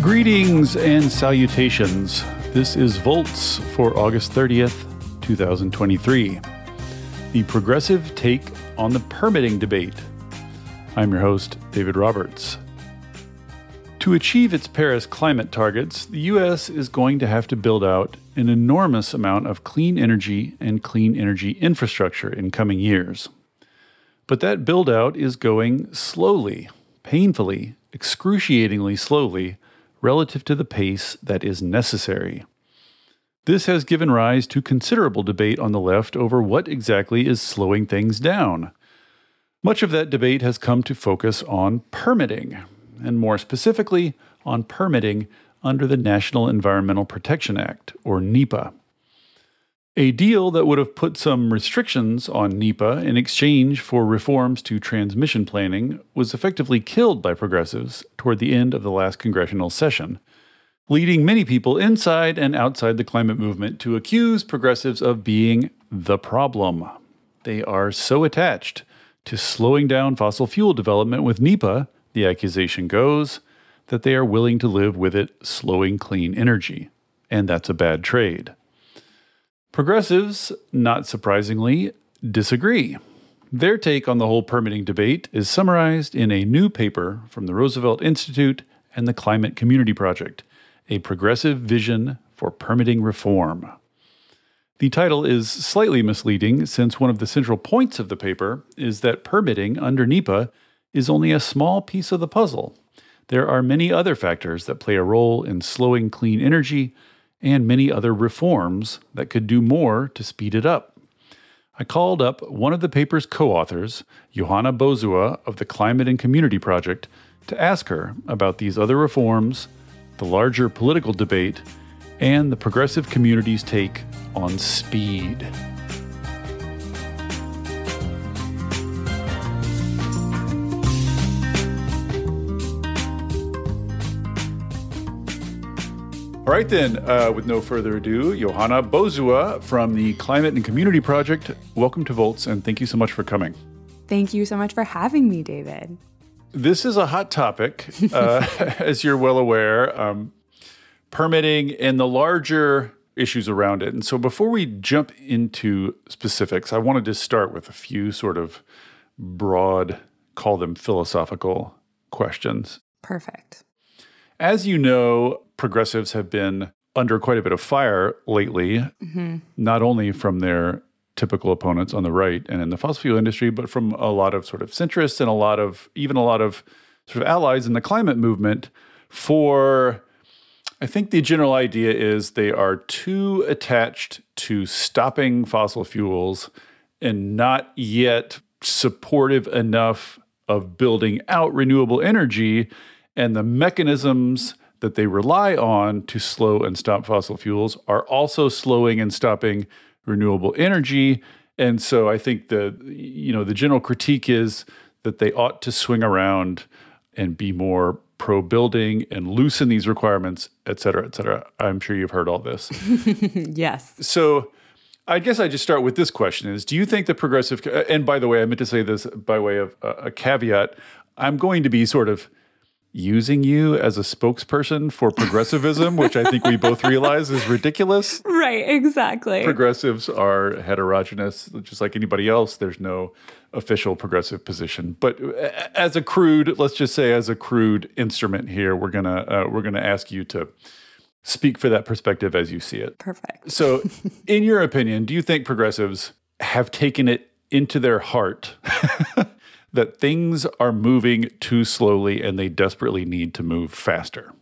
Greetings and salutations. This is Volts for August 30th, 2023. The progressive take on the permitting debate. I'm your host, David Roberts. To achieve its Paris climate targets, the U.S. is going to have to build out an enormous amount of clean energy and clean energy infrastructure in coming years. But that build out is going slowly, painfully, excruciatingly slowly relative to the pace that is necessary. This has given rise to considerable debate on the left over what exactly is slowing things down. Much of that debate has come to focus on permitting, and more specifically, on permitting under the National Environmental Protection Act, or NEPA. A deal that would have put some restrictions on NEPA in exchange for reforms to transmission planning was effectively killed by progressives toward the end of the last congressional session, leading many people inside and outside the climate movement to accuse progressives of being the problem. They are so attached to slowing down fossil fuel development with NEPA, the accusation goes, that they are willing to live with it slowing clean energy. And that's a bad trade. Progressives, not surprisingly, disagree. Their take on the whole permitting debate is summarized in a new paper from the Roosevelt Institute and the Climate Community Project A Progressive Vision for Permitting Reform. The title is slightly misleading since one of the central points of the paper is that permitting under NEPA is only a small piece of the puzzle. There are many other factors that play a role in slowing clean energy and many other reforms that could do more to speed it up. I called up one of the paper's co authors, Johanna Bozuwa of the Climate and Community Project, to ask her about these other reforms, the larger political debate, and the progressive community's take on speed. All right, then, uh, with no further ado, Johanna Bozuwa from the Climate and Community Project, welcome to Volts and thank you so much for coming. Thank you so much for having me, David. This is a hot topic, uh, as you're well aware, um, permitting and the larger issues around it. And so, before we jump into specifics, I wanted to start with a few sort of broad, call them philosophical questions. Perfect. As you know, progressives have been under quite a bit of fire lately, mm-hmm. not only from their typical opponents on the right and in the fossil fuel industry, but from a lot of sort of centrists and a lot of even a lot of sort of allies in the climate movement for I think the general idea is they are too attached to stopping fossil fuels and not yet supportive enough of building out renewable energy and the mechanisms that they rely on to slow and stop fossil fuels are also slowing and stopping renewable energy. And so I think the you know the general critique is that they ought to swing around and be more pro building and loosen these requirements, et cetera, et cetera. I'm sure you've heard all this. yes. So I guess I just start with this question is do you think the progressive and by the way I meant to say this by way of a caveat I'm going to be sort of using you as a spokesperson for progressivism, which I think we both realize is ridiculous. Right, exactly. Progressives are heterogeneous, just like anybody else. There's no official progressive position, but as a crude, let's just say, as a crude instrument here, we're gonna uh, we're gonna ask you to speak for that perspective as you see it. Perfect. So, in your opinion, do you think progressives have taken it into their heart that things are moving too slowly and they desperately need to move faster?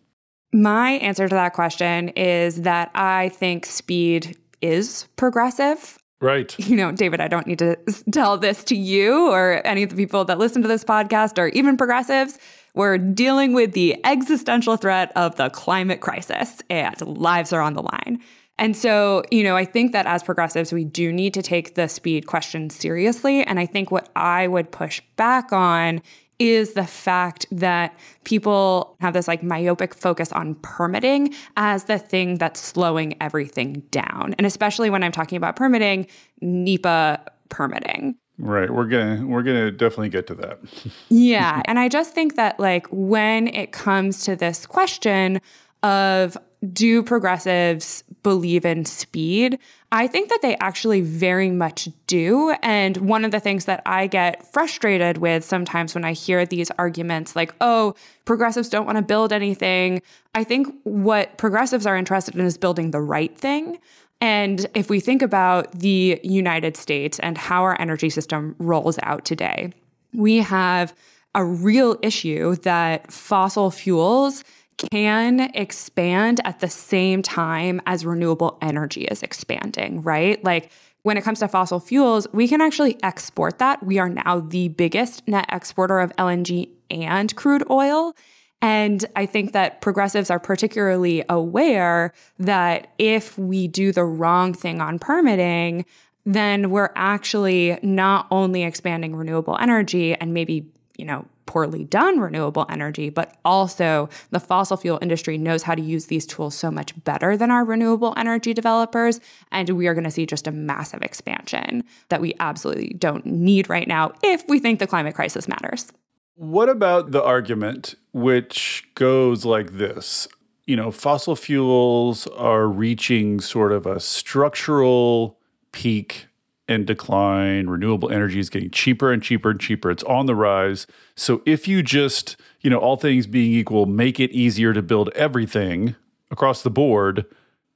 My answer to that question is that I think speed is progressive. Right. You know, David, I don't need to tell this to you or any of the people that listen to this podcast or even progressives. We're dealing with the existential threat of the climate crisis and lives are on the line. And so, you know, I think that as progressives, we do need to take the speed question seriously. And I think what I would push back on is the fact that people have this like myopic focus on permitting as the thing that's slowing everything down. And especially when I'm talking about permitting, NEPA permitting. Right. We're going to we're going to definitely get to that. yeah, and I just think that like when it comes to this question of do progressives believe in speed? I think that they actually very much do. And one of the things that I get frustrated with sometimes when I hear these arguments, like, oh, progressives don't want to build anything, I think what progressives are interested in is building the right thing. And if we think about the United States and how our energy system rolls out today, we have a real issue that fossil fuels can expand at the same time as renewable energy is expanding, right? Like when it comes to fossil fuels, we can actually export that. We are now the biggest net exporter of LNG and crude oil. And I think that progressives are particularly aware that if we do the wrong thing on permitting, then we're actually not only expanding renewable energy and maybe, you know, poorly done renewable energy, but also the fossil fuel industry knows how to use these tools so much better than our renewable energy developers. And we are going to see just a massive expansion that we absolutely don't need right now if we think the climate crisis matters. What about the argument which goes like this? You know, fossil fuels are reaching sort of a structural peak and decline. Renewable energy is getting cheaper and cheaper and cheaper. It's on the rise. So if you just, you know, all things being equal, make it easier to build everything across the board,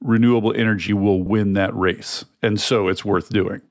renewable energy will win that race. And so it's worth doing.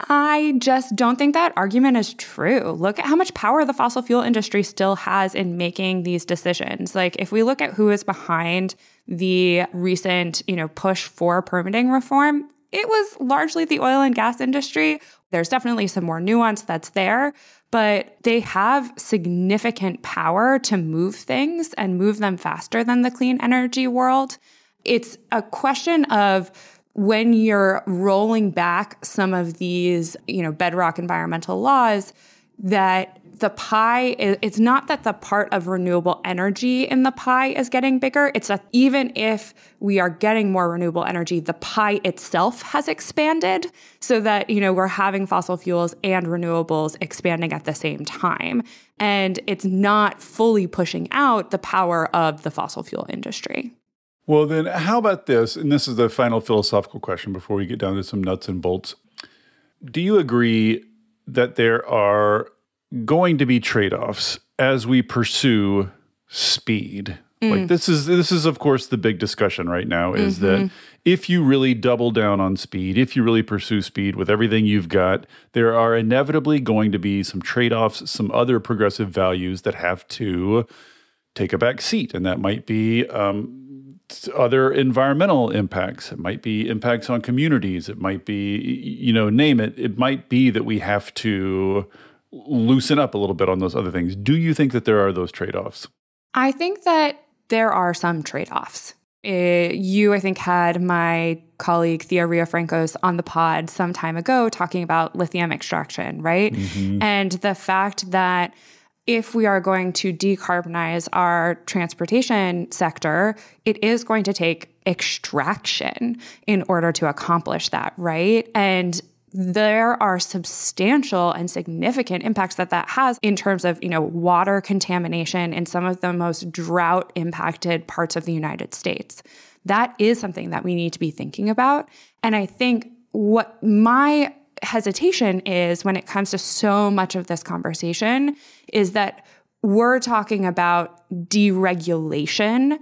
I just don't think that argument is true. Look at how much power the fossil fuel industry still has in making these decisions. Like if we look at who is behind the recent, you know, push for permitting reform, it was largely the oil and gas industry. There's definitely some more nuance that's there, but they have significant power to move things and move them faster than the clean energy world. It's a question of when you're rolling back some of these, you know, bedrock environmental laws that the pie, it's not that the part of renewable energy in the pie is getting bigger. It's that even if we are getting more renewable energy, the pie itself has expanded so that, you know, we're having fossil fuels and renewables expanding at the same time. And it's not fully pushing out the power of the fossil fuel industry. Well, then, how about this? And this is the final philosophical question before we get down to some nuts and bolts. Do you agree that there are going to be trade-offs as we pursue speed. Mm. Like this is this is of course the big discussion right now is mm-hmm. that if you really double down on speed, if you really pursue speed with everything you've got, there are inevitably going to be some trade-offs, some other progressive values that have to take a back seat, and that might be um, other environmental impacts. It might be impacts on communities. It might be, you know, name it. It might be that we have to loosen up a little bit on those other things. Do you think that there are those trade offs? I think that there are some trade offs. Uh, you, I think, had my colleague Thea Riofrancos on the pod some time ago talking about lithium extraction, right? Mm-hmm. And the fact that if we are going to decarbonize our transportation sector, it is going to take extraction in order to accomplish that, right? And there are substantial and significant impacts that that has in terms of you know water contamination in some of the most drought impacted parts of the United States. That is something that we need to be thinking about. And i think what my hesitation is when it comes to so much of this conversation is that we're talking about deregulation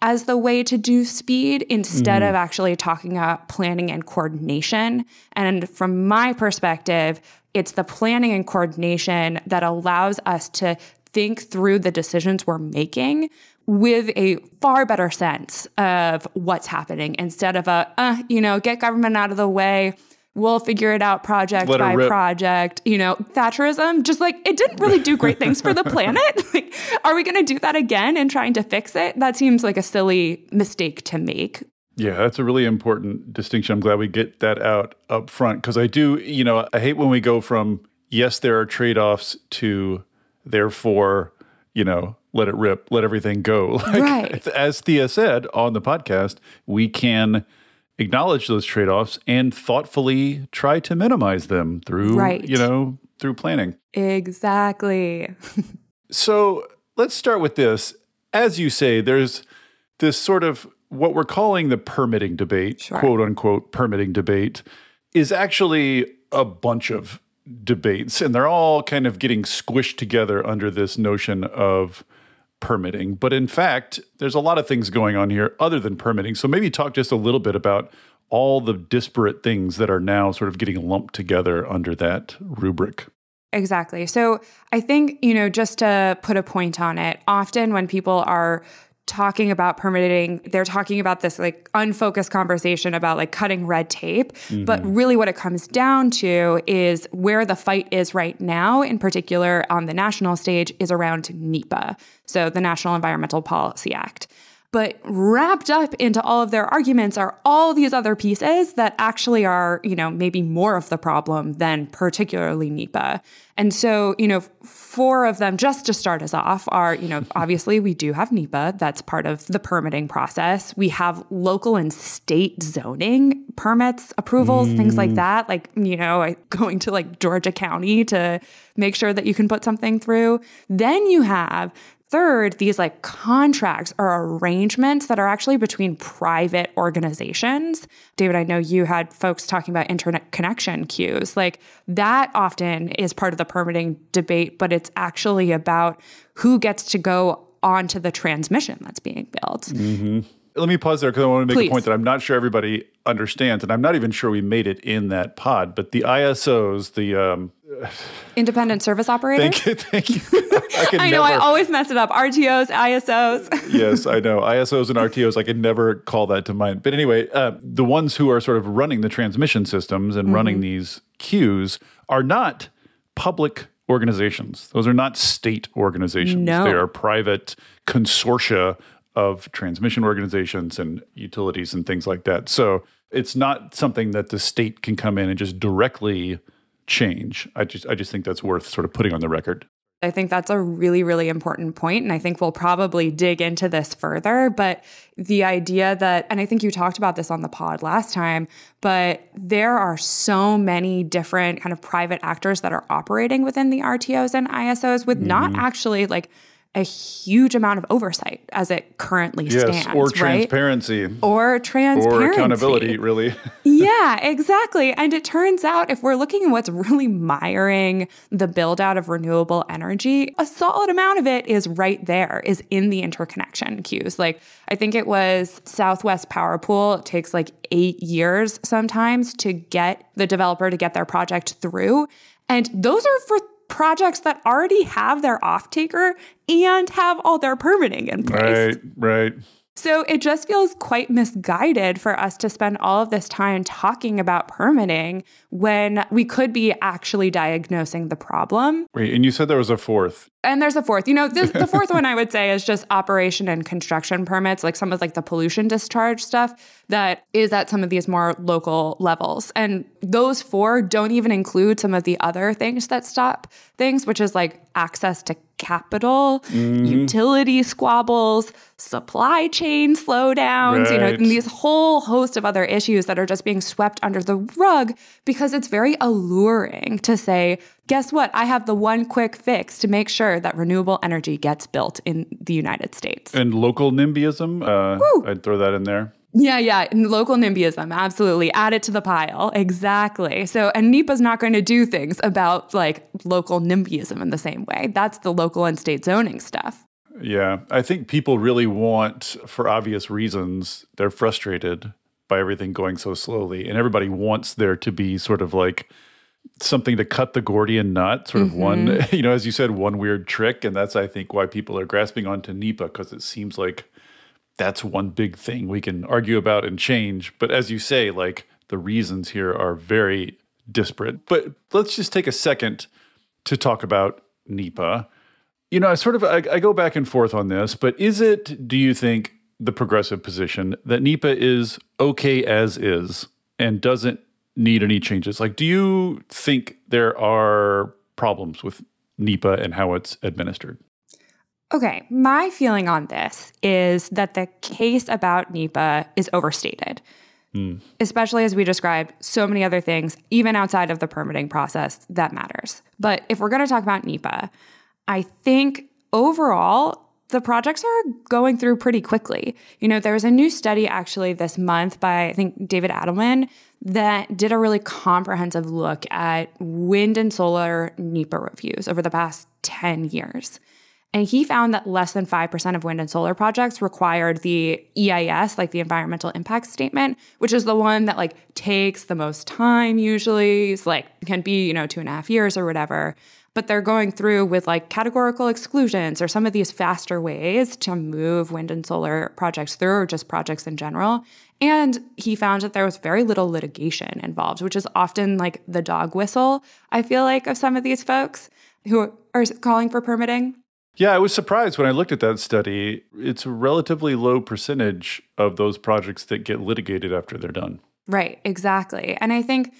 as the way to do speed instead mm. of actually talking about planning and coordination. And from my perspective, it's the planning and coordination that allows us to think through the decisions we're making with a far better sense of what's happening instead of a, uh, you know, get government out of the way, we'll figure it out project Let by project. You know, Thatcherism, just like it didn't really do great things for the planet. like, are we going to do that again in trying to fix it? That seems like a silly mistake to make. Yeah, that's a really important distinction. I'm glad we get that out up front because I do, you know, I hate when we go from yes, there are trade offs to therefore, you know, let it rip, let everything go. Like, right. As Thea said on the podcast, we can acknowledge those trade-offs and thoughtfully try to minimize them through right. you know through planning. Exactly. so let's start with this. As you say, there's this sort of what we're calling the permitting debate, sure. quote unquote permitting debate, is actually a bunch of debates, and they're all kind of getting squished together under this notion of permitting. But in fact, there's a lot of things going on here other than permitting. So maybe talk just a little bit about all the disparate things that are now sort of getting lumped together under that rubric. Exactly. So I think, you know, just to put a point on it, often when people are talking about permitting, they're talking about this like unfocused conversation about like cutting red tape. Mm-hmm. But really, what it comes down to is where the fight is right now, in particular on the national stage, is around NEPA, so the National Environmental Policy Act. But wrapped up into all of their arguments are all these other pieces that actually are, you know, maybe more of the problem than particularly NEPA. And so, you know, four of them, just to start us off, are, you know, obviously we do have NEPA. That's part of the permitting process. We have local and state zoning permits, approvals, mm. things like mm. that. Like, you know, going to like Georgia County to make sure that you can put something through. Then you have Third, these like contracts or arrangements that are actually between private organizations. David, I know you had folks talking about interconnection queues. Like that often is part of the permitting debate, but it's actually about who gets to go onto the transmission that's being built. Mm-hmm. Let me pause there because I want to make Please. a point that I'm not sure everybody understands, and I'm not even sure we made it in that pod. But the ISOs, the um, Independent service operators. Thank you. Thank you. I, I know. Never, I always mess it up. RTOs, ISOs. yes, I know. ISOs and RTOs. I can never call that to mind. But anyway, uh, the ones who are sort of running the transmission systems and mm-hmm. running these queues are not public organizations. Those are not state organizations. No. They are private consortia of transmission organizations and utilities and things like that. So it's not something that the state can come in and just directly change. I just I just think that's worth sort of putting on the record. I think that's a really, really important point, And I think we'll probably dig into this further. But the idea that, and I think you talked about this on the pod last time, but there are so many different kind of private actors that are operating within the RTOs and ISOs with mm-hmm. not actually like a huge amount of oversight as it currently yes, stands. Or transparency. Right? Or transparency. Or accountability, really. yeah, exactly. And it turns out if we're looking at what's really miring the build out of renewable energy, a solid amount of it is right there, is in the interconnection queues. Like I think it was Southwest Power Pool it takes like eight years sometimes to get the developer to get their project through. And those are for projects that already have their off taker and have all their permitting in place. Right, right. So it just feels quite misguided for us to spend all of this time talking about permitting when we could be actually diagnosing the problem. Wait, and you said there was a fourth. And there's a fourth. You know, this, the fourth one I would say is just operation and construction permits, like some of like the pollution discharge stuff that is at some of these more local levels. And those four don't even include some of the other things that stop things, which is like access to capital, mm-hmm. utility squabbles, supply chain slowdowns, right. you know, these whole host of other issues that are just being swept under the rug because it's very alluring to say, guess what? I have the one quick fix to make sure that renewable energy gets built in the United States. And local NIMBYism, uh, I'd throw that in there. Yeah, yeah. local NIMBYism, absolutely. Add it to the pile. Exactly. So, and NEPA's not going to do things about like local NIMBYism in the same way. That's the local and state zoning stuff. Yeah. I think people really want, for obvious reasons, they're frustrated by everything going so slowly. And everybody wants there to be sort of like something to cut the Gordian knot, sort of mm-hmm. one, you know, as you said, one weird trick. And that's, I think, why people are grasping onto NEPA because it seems like that's one big thing we can argue about and change. But as you say, like the reasons here are very disparate. But let's just take a second to talk about NEPA. You know, I sort of I, I go back and forth on this, but is it, do you think, the progressive position that NEPA is okay as is and doesn't need any changes? Like, do you think there are problems with NEPA and how it's administered? Okay, my feeling on this is that the case about NEPA is overstated. Hmm. especially as we described so many other things, even outside of the permitting process, that matters. But if we're going to talk about NEPA, I think overall, the projects are going through pretty quickly. You know, there was a new study actually this month by, I think, David Adelman that did a really comprehensive look at wind and solar NEPA reviews over the past 10 years. And he found that less than 5% of wind and solar projects required the EIS, like the environmental impact statement, which is the one that like takes the most time usually. It's like can be, you know, two and a half years or whatever. But they're going through with like categorical exclusions or some of these faster ways to move wind and solar projects through or just projects in general. And he found that there was very little litigation involved, which is often like the dog whistle, I feel like, of some of these folks who are calling for permitting. Yeah, I was surprised when I looked at that study. It's a relatively low percentage of those projects that get litigated after they're done. Right, exactly. And I think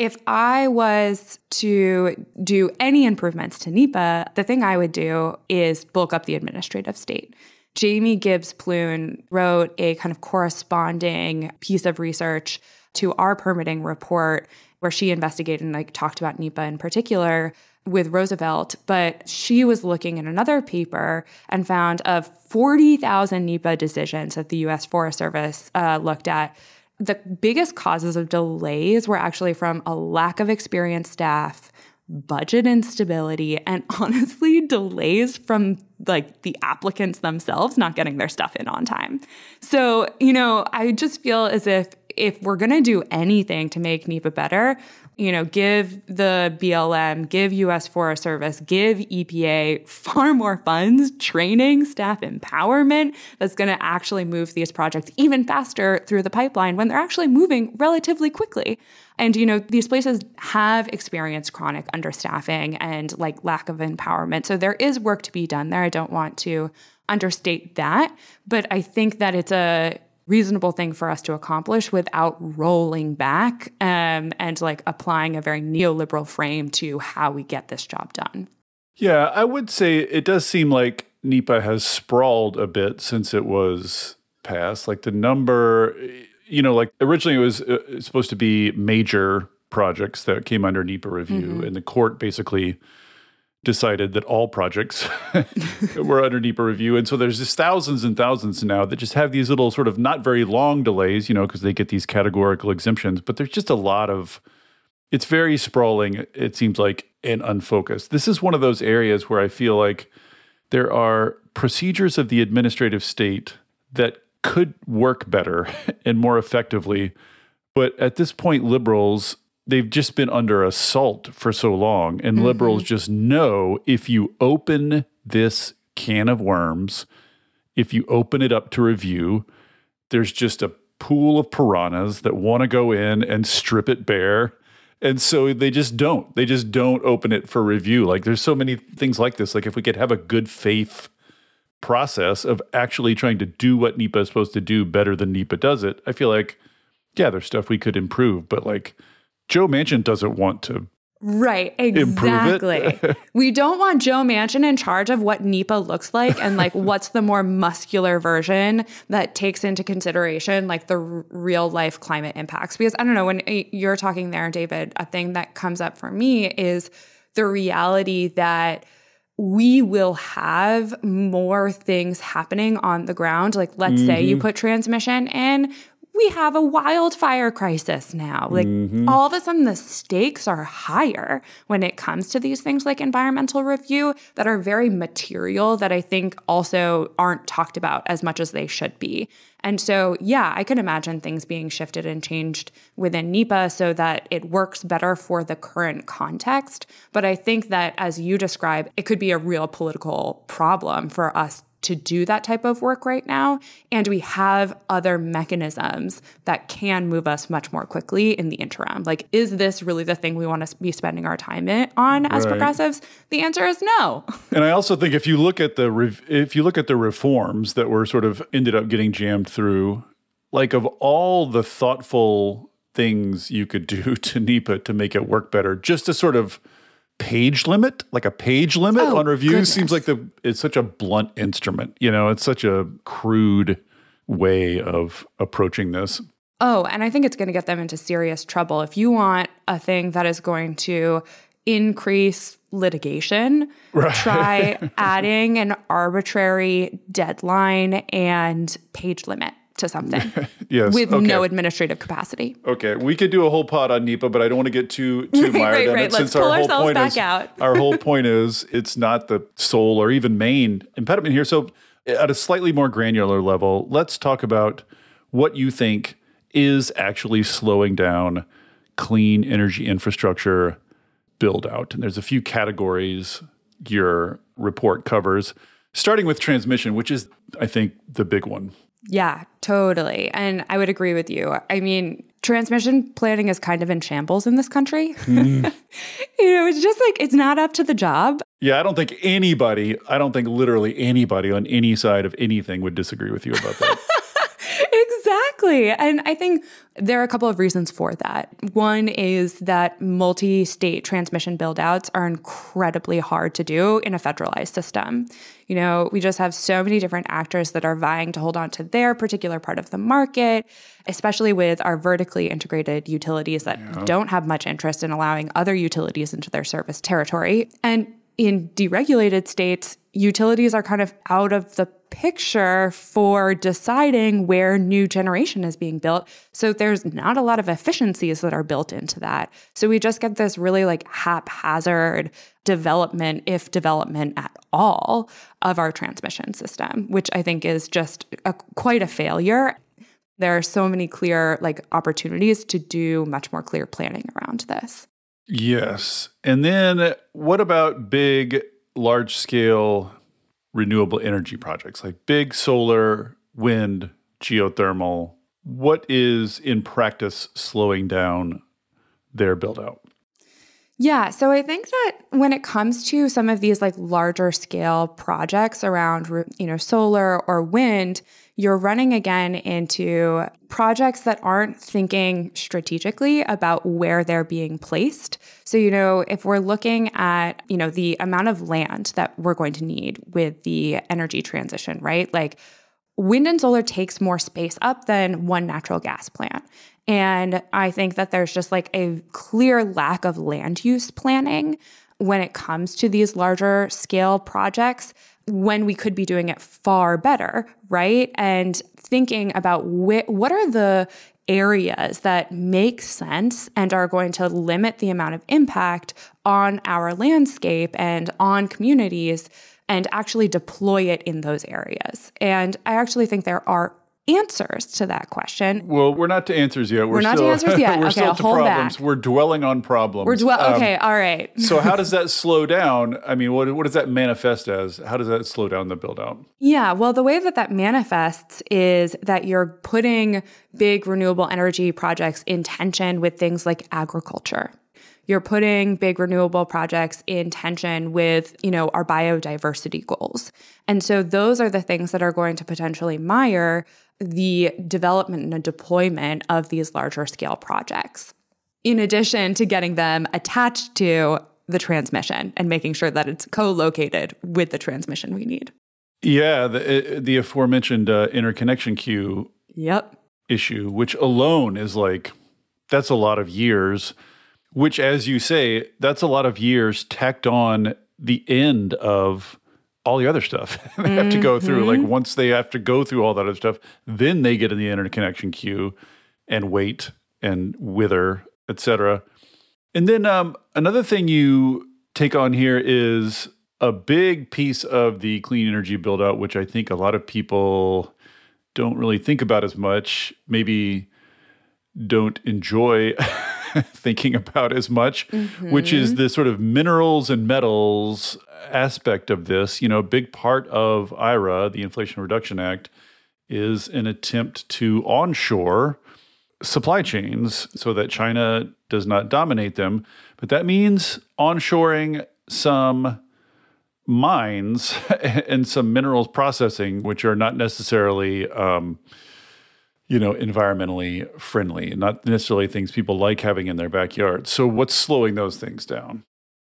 if I was to do any improvements to NEPA, the thing I would do is bulk up the administrative state. Jamie Gibbs Pleune wrote a kind of corresponding piece of research to our permitting report where she investigated and like talked about NEPA in particular with Roosevelt, but she was looking in another paper and found of 40,000 NEPA decisions that the US Forest Service uh, looked at. The biggest causes of delays were actually from a lack of experienced staff, budget instability, and honestly, delays from like the applicants themselves not getting their stuff in on time. So, you know, I just feel as if if we're going to do anything to make NEPA better, you know, give the BLM, give US Forest Service, give EPA far more funds, training, staff empowerment that's going to actually move these projects even faster through the pipeline when they're actually moving relatively quickly. And, you know, these places have experienced chronic understaffing and like lack of empowerment. So there is work to be done there. I don't want to understate that, but I think that it's a reasonable thing for us to accomplish without rolling back um, and like applying a very neoliberal frame to how we get this job done. Yeah, I would say it does seem like NEPA has sprawled a bit since it was passed. Like the number, you know, like originally it was uh, supposed to be major projects that came under NEPA review, mm-hmm. and the court basically decided that all projects were under NEPA review. And so there's just thousands and thousands now that just have these little sort of not very long delays, you know, because they get these categorical exemptions. But there's just a lot of, it's very sprawling, it seems like, and unfocused. This is one of those areas where I feel like there are procedures of the administrative state that could work better and more effectively. But at this point, liberals they've just been under assault for so long and mm-hmm. liberals just know if you open this can of worms if you open it up to review there's just a pool of piranhas that want to go in and strip it bare and so they just don't they just don't open it for review like there's so many things like this like if we could have a good faith process of actually trying to do what NEPA is supposed to do better than NEPA does it i feel like yeah there's stuff we could improve but like Joe Manchin doesn't want to Right, exactly. we don't want Joe Manchin in charge of what NEPA looks like and like what's the more muscular version that takes into consideration like the r- real life climate impacts. Because I don't know, when eh, you're talking there, David, a thing that comes up for me is the reality that we will have more things happening on the ground. Like, let's mm-hmm. say you mm-hmm. put transmission in, we have a wildfire crisis now. Like mm-hmm. all of a sudden, the stakes are higher when it comes to these things like environmental review that are very material that I think also aren't talked about as much as they should be. And so, yeah, I can imagine things being shifted and changed within NEPA so that it works better for the current context. But I think that, as you describe, it could be a real political problem for us to do that type of work right now. And we have other mechanisms that can move us much more quickly in the interim. Like, is this really the thing we want to be spending our time on as right. progressives? The answer is no. and I also think if you look at the re- if you look at the reforms that were sort of ended up getting jammed through, like of all the thoughtful things you could do to NEPA to make it work better, just to sort of page limit, like a page limit oh, on reviews, goodness. seems like the it's such a blunt instrument. You know, it's such a crude way of approaching this. Oh, and I think it's going to get them into serious trouble. If you want a thing that is going to increase litigation, right. try adding an arbitrary deadline and page limit to something yes, with okay. no administrative capacity. Okay, we could do a whole pod on NEPA, but I don't want to get too too mired right, in right. it. Let's since pull our whole ourselves point back is out. our whole point is it's not the sole or even main impediment here. So, at a slightly more granular level, let's talk about what you think is actually slowing down clean energy infrastructure build out. And there's a few categories your report covers, starting with transmission, which is, I think, the big one. Yeah, totally. And I would agree with you. I mean, transmission planning is kind of in shambles in this country. Mm. you know, it's just like it's not up to the job. Yeah, I don't think anybody, I don't think literally anybody on any side of anything would disagree with you about that. Exactly. And I think there are a couple of reasons for that. One is that multi state transmission buildouts are incredibly hard to do in a federalized system. You know, we just have so many different actors that are vying to hold on to their particular part of the market, especially with our vertically integrated utilities that yeah. don't have much interest in allowing other utilities into their service territory. And in deregulated states, utilities are kind of out of the picture for deciding where new generation is being built. So there's not a lot of efficiencies that are built into that. So we just get this really like haphazard development, if development at all, of our transmission system, which I think is just a, quite a failure. There are so many clear like opportunities to do much more clear planning around this. Yes. And then what about big large scale renewable energy projects like big solar, wind, geothermal. What is in practice slowing down their build out? Yeah, so I think that when it comes to some of these like larger scale projects around you know solar or wind, you're running again into projects that aren't thinking strategically about where they're being placed. So, you know, if we're looking at, you know, the amount of land that we're going to need with the energy transition, right? Like wind and solar takes more space up than one natural gas plant. And I think that there's just like a clear lack of land use planning when it comes to these larger scale projects when we could be doing it far better, right? And thinking about wh- what are the areas that make sense and are going to limit the amount of impact on our landscape and on communities and actually deploy it in those areas. And I actually think there are answers to that question. Well, we're not to answers yet. We're, we're not still, to answers yet. we're okay, still I'll to problems. Back. We're dwelling on problems. We're dwell. Um, okay, all right. so how does that slow down? I mean, what what does that manifest as? How does that slow down the build out? Yeah, well, the way that that manifests is that you're putting big renewable energy projects in tension with things like agriculture you're putting big renewable projects in tension with, you know, our biodiversity goals. And so those are the things that are going to potentially mire the development and deployment of these larger scale projects. In addition to getting them attached to the transmission and making sure that it's co-located with the transmission we need. Yeah, the the aforementioned uh, interconnection queue yep. issue, which alone is like that's a lot of years which, as you say, that's a lot of years tacked on the end of all the other stuff they mm-hmm. have to go through. Like mm-hmm. once they have to go through all that other stuff, then they get in the interconnection queue and wait and wither, etc. And then um, another thing you take on here is a big piece of the clean energy build out, which I think a lot of people don't really think about as much, maybe don't enjoy thinking about as much, mm-hmm. which is the sort of minerals and metals aspect of this. You know, a big part of IRA, the Inflation Reduction Act, is an attempt to onshore supply chains so that China does not dominate them. But that means onshoring some mines and some minerals processing, which are not necessarily. Um, you know, environmentally friendly, not necessarily things people like having in their backyard. So, what's slowing those things down?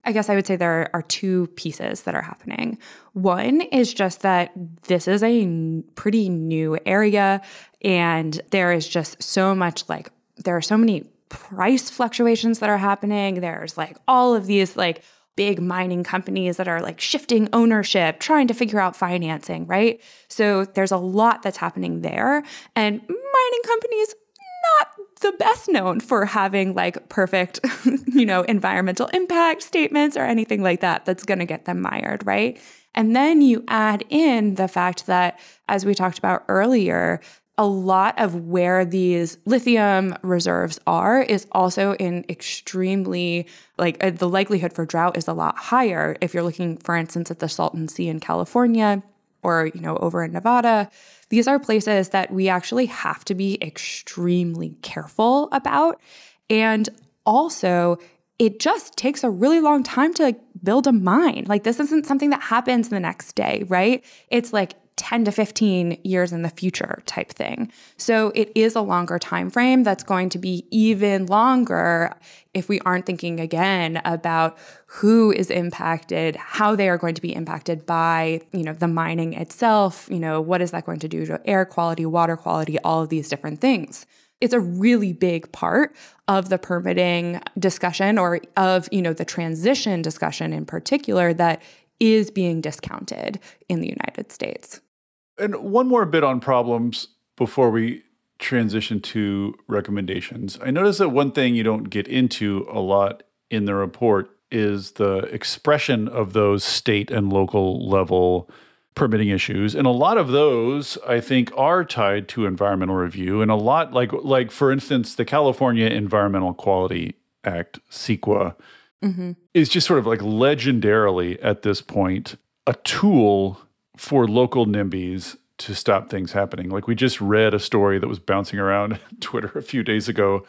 I guess I would say there are two pieces that are happening. One is just that this is a pretty new area and there is just so much like, there are so many price fluctuations that are happening. There's like all of these like big mining companies that are like shifting ownership, trying to figure out financing, right? So there's a lot that's happening there. And mining companies, not the best known for having like perfect, you know, environmental impact statements or anything like that that's going to get them mired, right? And then you add in the fact that, as we talked about earlier, a lot of where these lithium reserves are is also in extremely like uh, the likelihood for drought is a lot higher if you're looking for instance at the salton sea in california or you know over in nevada these are places that we actually have to be extremely careful about and also it just takes a really long time to build a mind. Like this isn't something that happens the next day, right? It's like 10 to 15 years in the future type thing. So it is a longer time frame that's going to be even longer if we aren't thinking again about who is impacted, how they are going to be impacted by, you know, the mining itself, you know, what is that going to do to air quality, water quality, all of these different things. It's a really big part of the permitting discussion or of, you know, the transition discussion in particular that is being discounted in the United States. And one more bit on problems before we transition to recommendations. I notice that one thing you don't get into a lot in the report is the expression of those state and local level permitting issues and a lot of those i think are tied to environmental review and a lot like like for instance the california environmental quality act ceqa mm-hmm. is just sort of like legendarily at this point a tool for local NIMBYs to stop things happening. Like we just read a story that was bouncing around Twitter a few days ago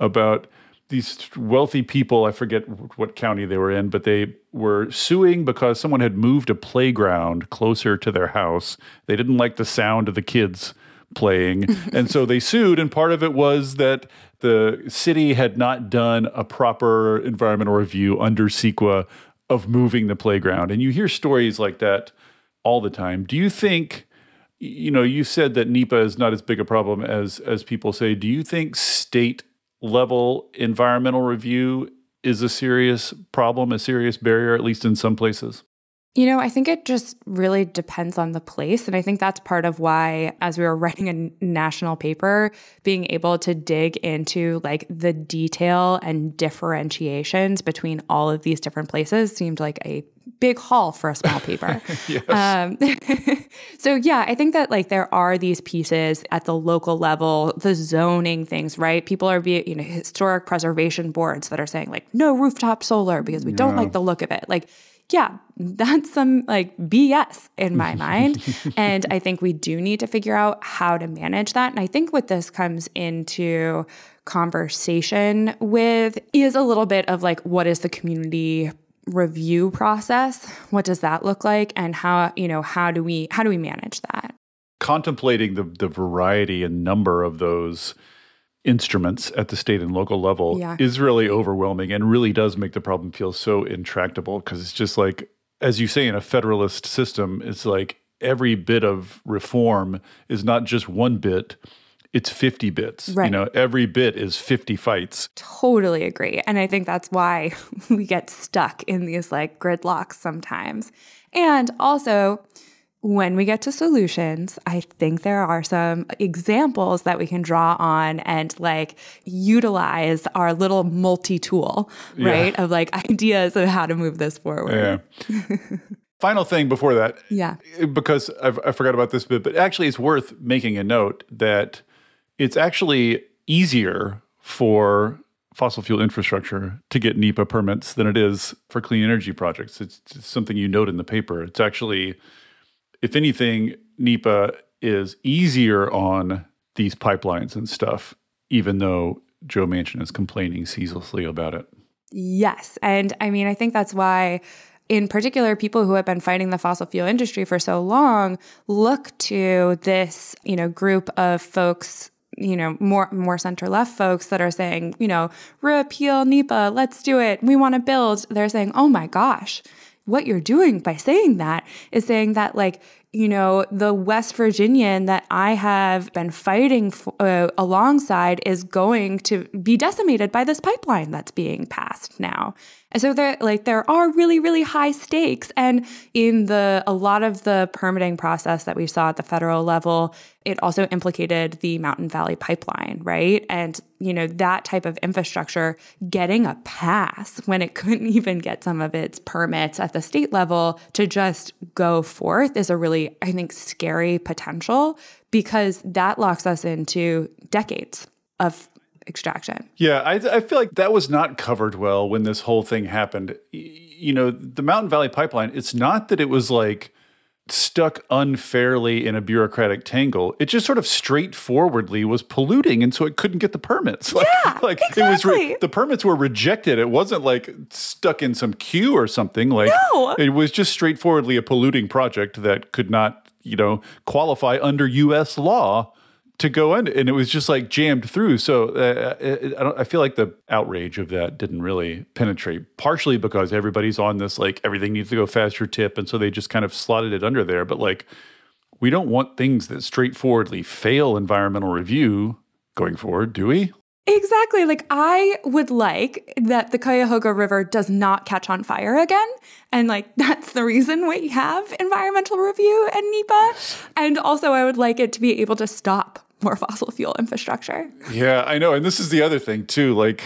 about these wealthy people, I forget what county they were in, but they were suing because someone had moved a playground closer to their house. They didn't like the sound of the kids playing. and so they sued. And part of it was that the city had not done a proper environmental review under CEQA of moving the playground. And you hear stories like that all the time. Do you think, you know, you said that NEPA is not as big a problem as as people say. Do you think state level environmental review is a serious problem, a serious barrier, at least in some places? You know, I think it just really depends on the place. And I think that's part of why, as we were writing a national paper, being able to dig into like the detail and differentiations between all of these different places seemed like a big haul for a small paper. um, so, yeah, I think that like there are these pieces at the local level, the zoning things, right? People are being, you know, historic preservation boards that are saying like no rooftop solar because we yeah. don't like the look of it. Like, yeah, that's some like BS in my mind. and I think we do need to figure out how to manage that. And I think what this comes into conversation with is a little bit of like, what is the community review process? What does that look like? And how, you know, how do we, how do we manage that? Contemplating the, the variety and number of those instruments at the state and local level yeah. is really overwhelming and really does make the problem feel so intractable because it's just like as you say in a federalist system it's like every bit of reform is not just one bit it's 50 bits right. you know every bit is 50 fights totally agree and i think that's why we get stuck in these like gridlocks sometimes and also when we get to solutions, I think there are some examples that we can draw on and like utilize our little multi tool, right? Of like ideas of how to move this forward. Yeah. Final thing before that. Yeah. Because I've, I forgot about this bit, but actually it's worth making a note that it's actually easier for fossil fuel infrastructure to get NEPA permits than it is for clean energy projects. It's, it's something you note in the paper. It's actually if anything, NEPA is easier on these pipelines and stuff, even though Joe Manchin is complaining ceaselessly about it. Yes. And I mean, I think that's why, in particular, people who have been fighting the fossil fuel industry for so long look to this, you know, group of folks you know, more more center left folks that are saying, you know, repeal NEPA, let's do it. We want to build. They're saying, "Oh my gosh, what you're doing by saying that is saying that like you know, the West Virginian that I have been fighting for, uh, alongside is going to be decimated by this pipeline that's being passed now. And so there like there are really really high stakes and in the a lot of the permitting process that we saw at the federal level it also implicated the Mountain Valley pipeline, right? And you know, that type of infrastructure getting a pass when it couldn't even get some of its permits at the state level to just go forth is a really I think scary potential because that locks us into decades of extraction. Yeah, I, I feel like that was not covered well when this whole thing happened. You know, the Mountain Valley Pipeline, it's not that it was like stuck unfairly in a bureaucratic tangle. It just sort of straightforwardly was polluting, and so it couldn't get the permits. Like, yeah, like exactly. it was re- the permits were rejected. It wasn't like stuck in some queue or something. Like no. it was just straightforwardly a polluting project that could not, you know, qualify under U.S. law to go in, and it was just like jammed through. So uh, it, I, I, feel like the outrage of that didn't really penetrate. Partially because everybody's on this like everything needs to go faster tip, and so they just kind of slotted it under there. But like, we don't want things that straightforwardly fail environmental review going forward, do we? Exactly. Like, I would like that the Cuyahoga River does not catch on fire again. And, like, that's the reason we have environmental review and NEPA. And also, I would like it to be able to stop more fossil fuel infrastructure. Yeah, I know. And this is the other thing, too. Like,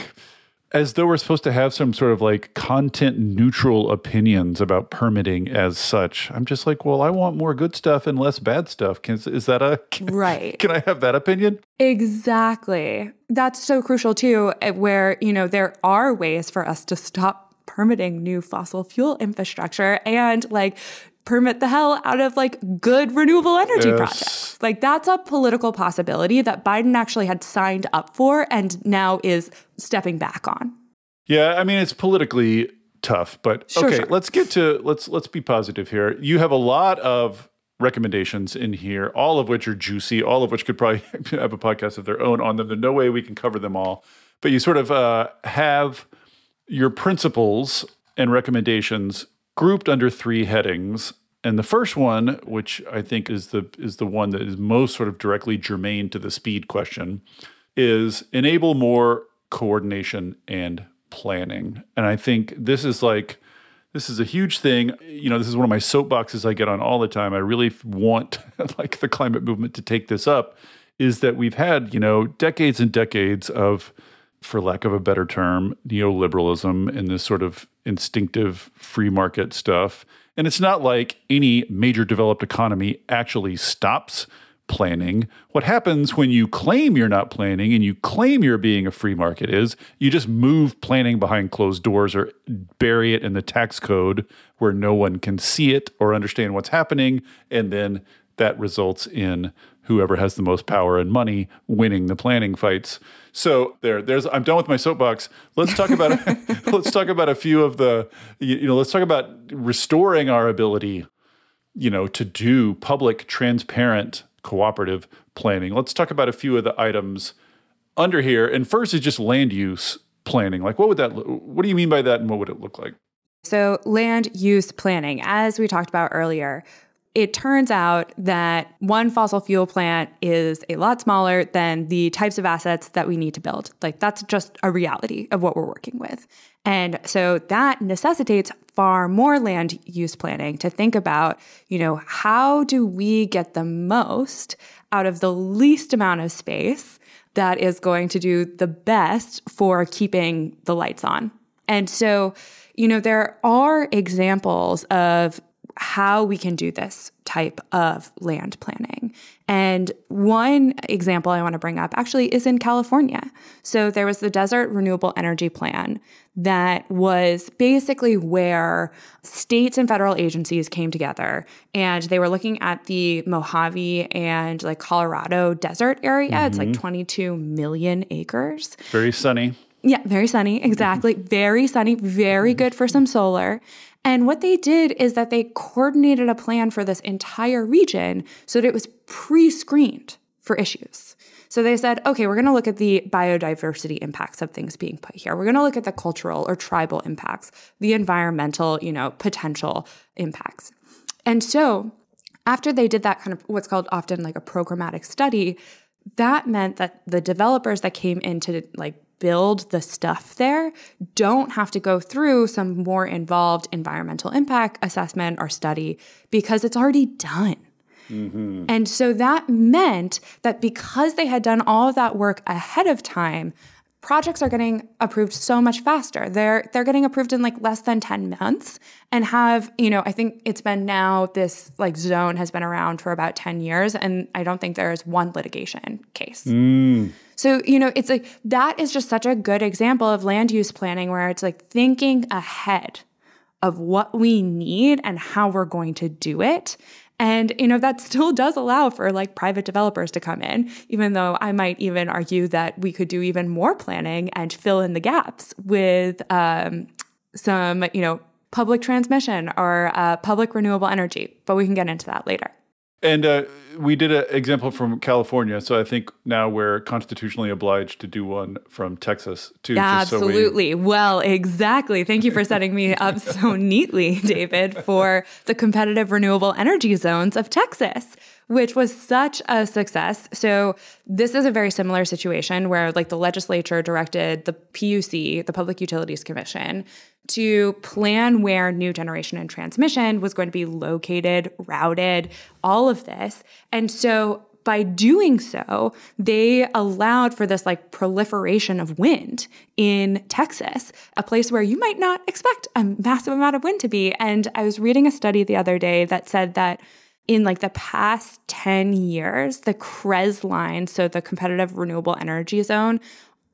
as though we're supposed to have some sort of like content neutral opinions about permitting as such. I'm just like, well, I want more good stuff and less bad stuff. Can, is that a can, right? Can I have that opinion? Exactly. That's so crucial too. Eh, where you know there are ways for us to stop permitting new fossil fuel infrastructure and like permit the hell out of like good renewable energy yes. projects. Like that's a political possibility that Biden actually had signed up for and now is stepping back on. Yeah, I mean it's politically tough, but sure, okay, sure. let's get to let's let's be positive here. You have a lot of recommendations in here, all of which are juicy, all of which could probably have a podcast of their own on them. There's no way we can cover them all, but you sort of uh, have your principles and recommendations grouped under three headings. And the first one, which I think is the is the one that is most sort of directly germane to the speed question, is enable more coordination and planning. And I think this is like this is a huge thing. You know, this is one of my soapboxes I get on all the time. I really want like the climate movement to take this up is that we've had, you know, decades and decades of for lack of a better term, neoliberalism and this sort of instinctive free market stuff. And it's not like any major developed economy actually stops planning. What happens when you claim you're not planning and you claim you're being a free market is you just move planning behind closed doors or bury it in the tax code where no one can see it or understand what's happening. And then that results in whoever has the most power and money winning the planning fights. So there, there's. I'm done with my soapbox. Let's talk about. let's talk about a few of the. You know, let's talk about restoring our ability. You know, to do public, transparent, cooperative planning. Let's talk about a few of the items under here. And first is just land use planning. Like, what would that? What do you mean by that, and what would it look like? So, land use planning, as we talked about earlier, it turns out that one fossil fuel plant is a lot smaller than the types of assets that we need to build. Like that's just a reality of what we're working with. And so that necessitates far more land use planning to think about, you know, how do we get the most out of the least amount of space that is going to do the best for keeping the lights on. And so, you know, there are examples of how we can do this type of land planning. And one example I want to bring up actually is in California. So there was the Desert Renewable Energy Plan that was basically where states and federal agencies came together and they were looking at the Mojave and like Colorado desert area. Mm-hmm. It's like mm-hmm. 22 million acres. Very sunny. Yeah, very sunny. Exactly. very sunny. Very good for some solar. And what they did is that they coordinated a plan for this entire region so that it was pre screened for issues. So they said, okay, we're going to look at the biodiversity impacts of things being put here. We're going to look at the cultural or tribal impacts, the environmental, you know, potential impacts. And so after they did that kind of what's called often like a programmatic study, that meant that the developers that came in to like build the stuff there don't have to go through some more involved environmental impact assessment or study because it's already done. Mm-hmm. And so that meant that because they had done all of that work ahead of time, projects are getting approved so much faster. They're they're getting approved in like less than 10 months and have, you know, I think it's been now this like zone has been around for about 10 years and I don't think there is one litigation case. Mm. So, you know, it's like that is just such a good example of land use planning where it's like thinking ahead of what we need and how we're going to do it and, you know, that still does allow for like private developers to come in, even though I might even argue that we could do even more planning and fill in the gaps with um, some, you know, public transmission or uh, public renewable energy. But we can get into that later. And uh, we did an example from California, so I think now we're constitutionally obliged to do one from Texas too. Absolutely. So we... Well, exactly. Thank you for setting me up so neatly, David, for the competitive renewable energy zones of Texas which was such a success. So this is a very similar situation where like the legislature directed the PUC, the Public Utilities Commission, to plan where new generation and transmission was going to be located, routed, all of this. And so by doing so, they allowed for this like proliferation of wind in Texas, a place where you might not expect a massive amount of wind to be. And I was reading a study the other day that said that in like the past 10 years, the CREZ line, so the competitive renewable energy zone,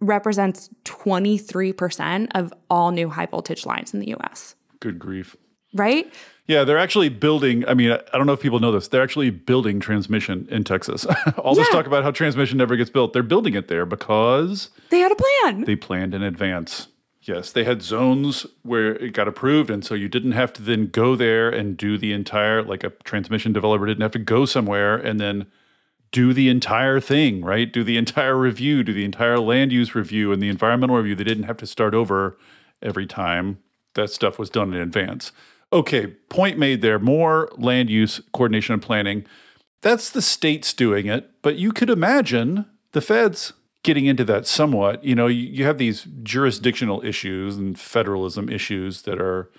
represents 23% of all new high voltage lines in the US. Good grief. Right? Yeah, they're actually building. I mean, I don't know if people know this. They're actually building transmission in Texas. All this talk about how transmission never gets built, they're building it there because they had a plan. They planned in advance. Yes, they had zones where it got approved, and so you didn't have to then go there and do the entire like a transmission developer didn't have to go somewhere and then do the entire thing, right? Do the entire review, do the entire land use review and the environmental review. They didn't have to start over every time. That stuff was done in advance. Okay, point made there. More land use coordination and planning. That's the states doing it, but you could imagine the feds getting into that somewhat, you know, you, you have these jurisdictional issues and federalism issues that are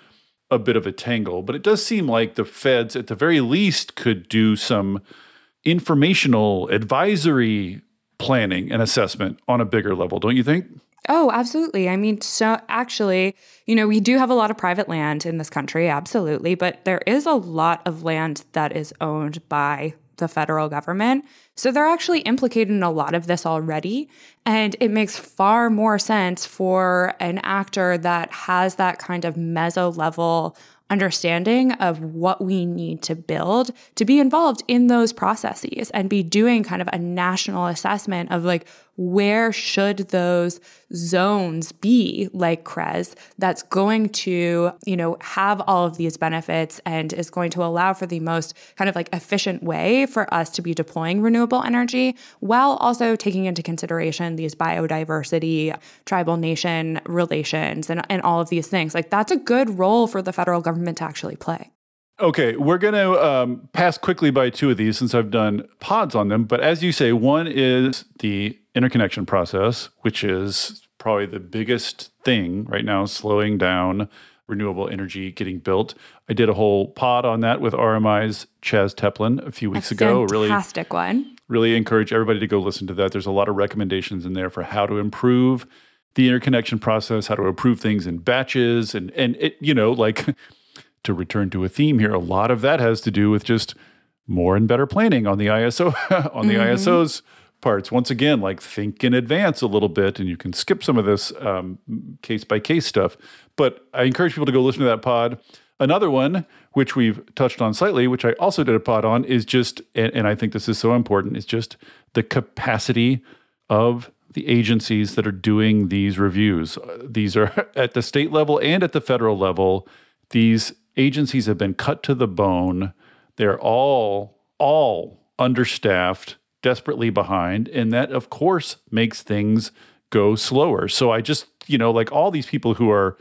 a bit of a tangle, but it does seem like the feds, at the very least, could do some informational advisory planning and assessment on a bigger level, don't you think? Oh, absolutely. I mean, so actually, you know, we do have a lot of private land in this country, absolutely, but there is a lot of land that is owned by the federal government. So they're actually implicated in a lot of this already. And it makes far more sense for an actor that has that kind of meso level understanding of what we need to build to be involved in those processes and be doing kind of a national assessment of like where should those zones be like CREZ that's going to, you know, have all of these benefits and is going to allow for the most kind of like efficient way for us to be deploying renewable energy while also taking into consideration these biodiversity, tribal nation relations and, and all of these things. Like that's a good role for the federal government to actually play. Okay, we're going to um, pass quickly by two of these since I've done pods on them. But as you say, one is the interconnection process, which is probably the biggest thing right now, slowing down renewable energy getting built. I did a whole pod on that with RMI's Chaz Teplin a few weeks a ago. Fantastic really, one. Really encourage everybody to go listen to that. There's a lot of recommendations in there for how to improve the interconnection process, how to improve things in batches, and and it, you know, like to return to a theme here, a lot of that has to do with just more and better planning on the ISO on the mm-hmm. ISO's parts. Once again, like think in advance a little bit, and you can skip some of this um, case by case stuff. But I encourage people to go listen to that pod. Another one, which we've touched on slightly, which I also did a pod on, is just, and, and I think this is so important, is just the capacity of the agencies that are doing these reviews. Uh, these are at the state level and at the federal level. These agencies have been cut to the bone. They're all, all understaffed. Desperately behind. And that, of course, makes things go slower. So I just, you know, like all these people who are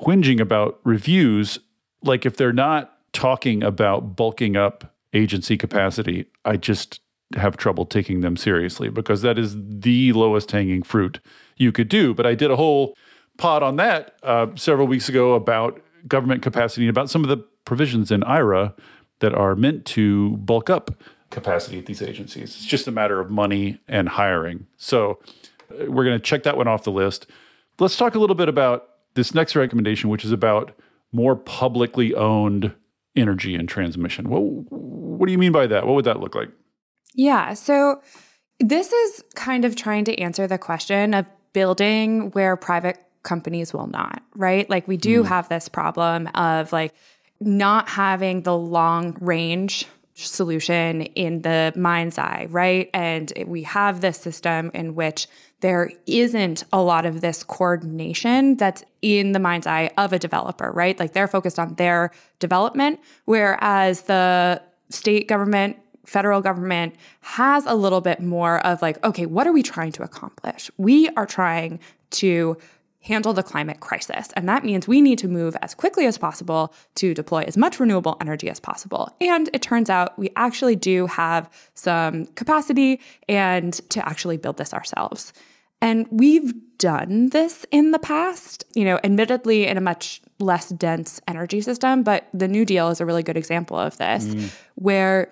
whinging about reviews, like if they're not talking about bulking up agency capacity, I just have trouble taking them seriously because that is the lowest hanging fruit you could do. But I did a whole pod on that uh, several weeks ago about government capacity and about some of the provisions in IRA that are meant to bulk up capacity at these agencies. It's just a matter of money and hiring. So uh, we're going to check that one off the list. Let's talk a little bit about this next recommendation, which is about more publicly owned energy and transmission. What, what do you mean by that? What would that look like? Yeah. So this is kind of trying to answer the question of building where private companies will not, right? Like we do mm. have this problem of like not having the long range solution in the mind's eye, right? And we have this system in which there isn't a lot of this coordination that's in the mind's eye of a developer, right? Like they're focused on their development, whereas the state government, federal government has a little bit more of like, okay, what are we trying to accomplish? We are trying to handle the climate crisis. And that means we need to move as quickly as possible to deploy as much renewable energy as possible. And it turns out we actually do have some capacity and to actually build this ourselves. And we've done this in the past, you know, admittedly in a much less dense energy system, but the New Deal is a really good example of this, mm. where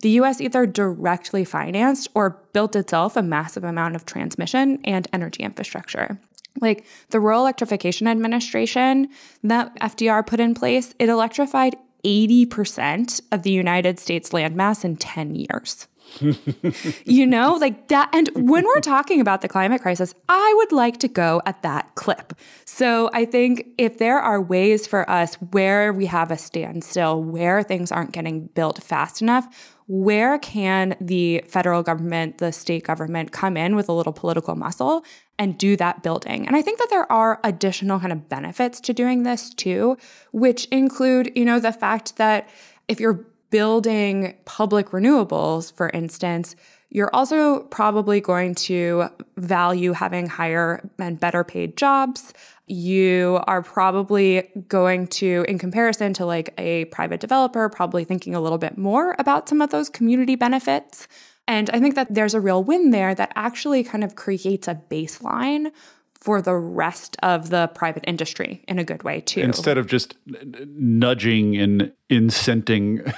the US either directly financed or built itself a massive amount of transmission and energy infrastructure. Like the Rural Electrification Administration that FDR put in place, it electrified 80% of the United States landmass in 10 years. you know, like that. And when we're talking about the climate crisis, I would like to go at that clip. So I think if there are ways for us where we have a standstill, where things aren't getting built fast enough, where can the federal government, the state government come in with a little political muscle and do that building? And I think that there are additional kind of benefits to doing this too, which include, you know, the fact that if you're building public renewables, for instance, you're also probably going to value having higher and better paid jobs. You are probably going to, in comparison to like a private developer, probably thinking a little bit more about some of those community benefits. And I think that there's a real win there that actually kind of creates a baseline for the rest of the private industry in a good way too. Instead of just nudging and incenting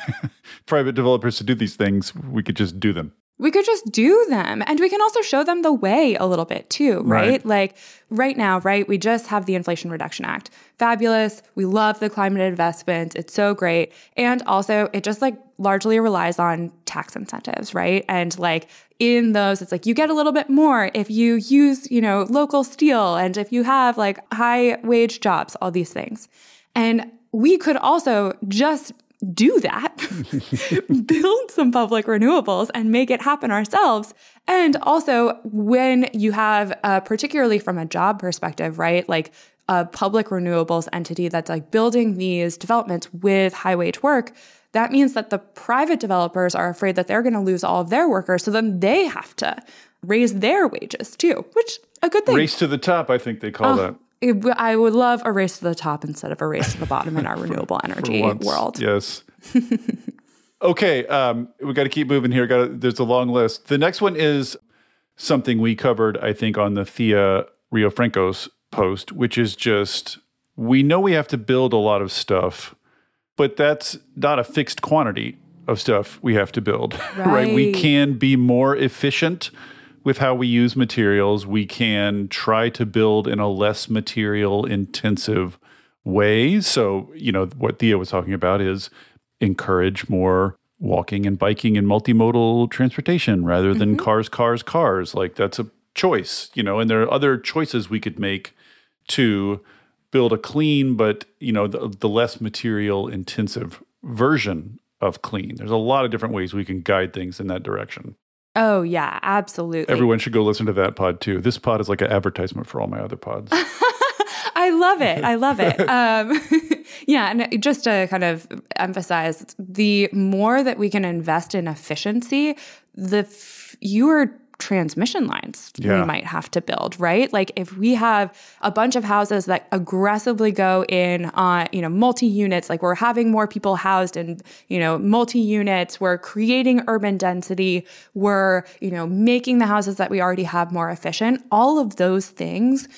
private developers to do these things, we could just do them we could just do them. And we can also show them the way a little bit too right? right? like right now right we just have the inflation reduction act. Fabulous. We love the climate investments. It's so great. And also it just like largely relies on tax incentives right? And like in those it's like you get a little bit more if you use you know local steel and if you have like high wage jobs all these things. And we could also just do that, build some public renewables and make it happen ourselves. And also, when you have, uh, particularly from a job perspective, right? Like a public renewables entity that's like building these developments with high wage work, that means that the private developers are afraid that they're going to lose all of their workers. So then they have to raise their wages too, which a good thing. Race to the top, I think they call uh, that. I would love a race to the top instead of a race to the bottom in our for, renewable energy world. Yes. okay, um, we got to keep moving here. Got there's a long list. The next one is something we covered, I think, on the Thea Riofrancos post, which is just we know we have to build a lot of stuff, but that's not a fixed quantity of stuff we have to build, right? right? We can be more efficient with how we use materials, we can try to build in a less material intensive way. So, you know, what Thea was talking about is encourage more walking and biking and multimodal transportation rather than mm-hmm. cars, cars, cars. Like that's a choice, you know, and there are other choices we could make to build a clean, but, you know, the, the less material intensive version of clean. There's a lot of different ways we can guide things in that direction. Oh, yeah, absolutely. Everyone should go listen to that pod too. This pod is like an advertisement for all my other pods. I love it. I love it. Um, yeah, and just to kind of emphasize, the more that we can invest in efficiency, the fewer transmission lines yeah. we might have to build, right? Like if we have a bunch of houses that aggressively go in on, you know, multi-units, like we're having more people housed in, you know, multi-units, we're creating urban density, we're, you know, making the houses that we already have more efficient. All of those things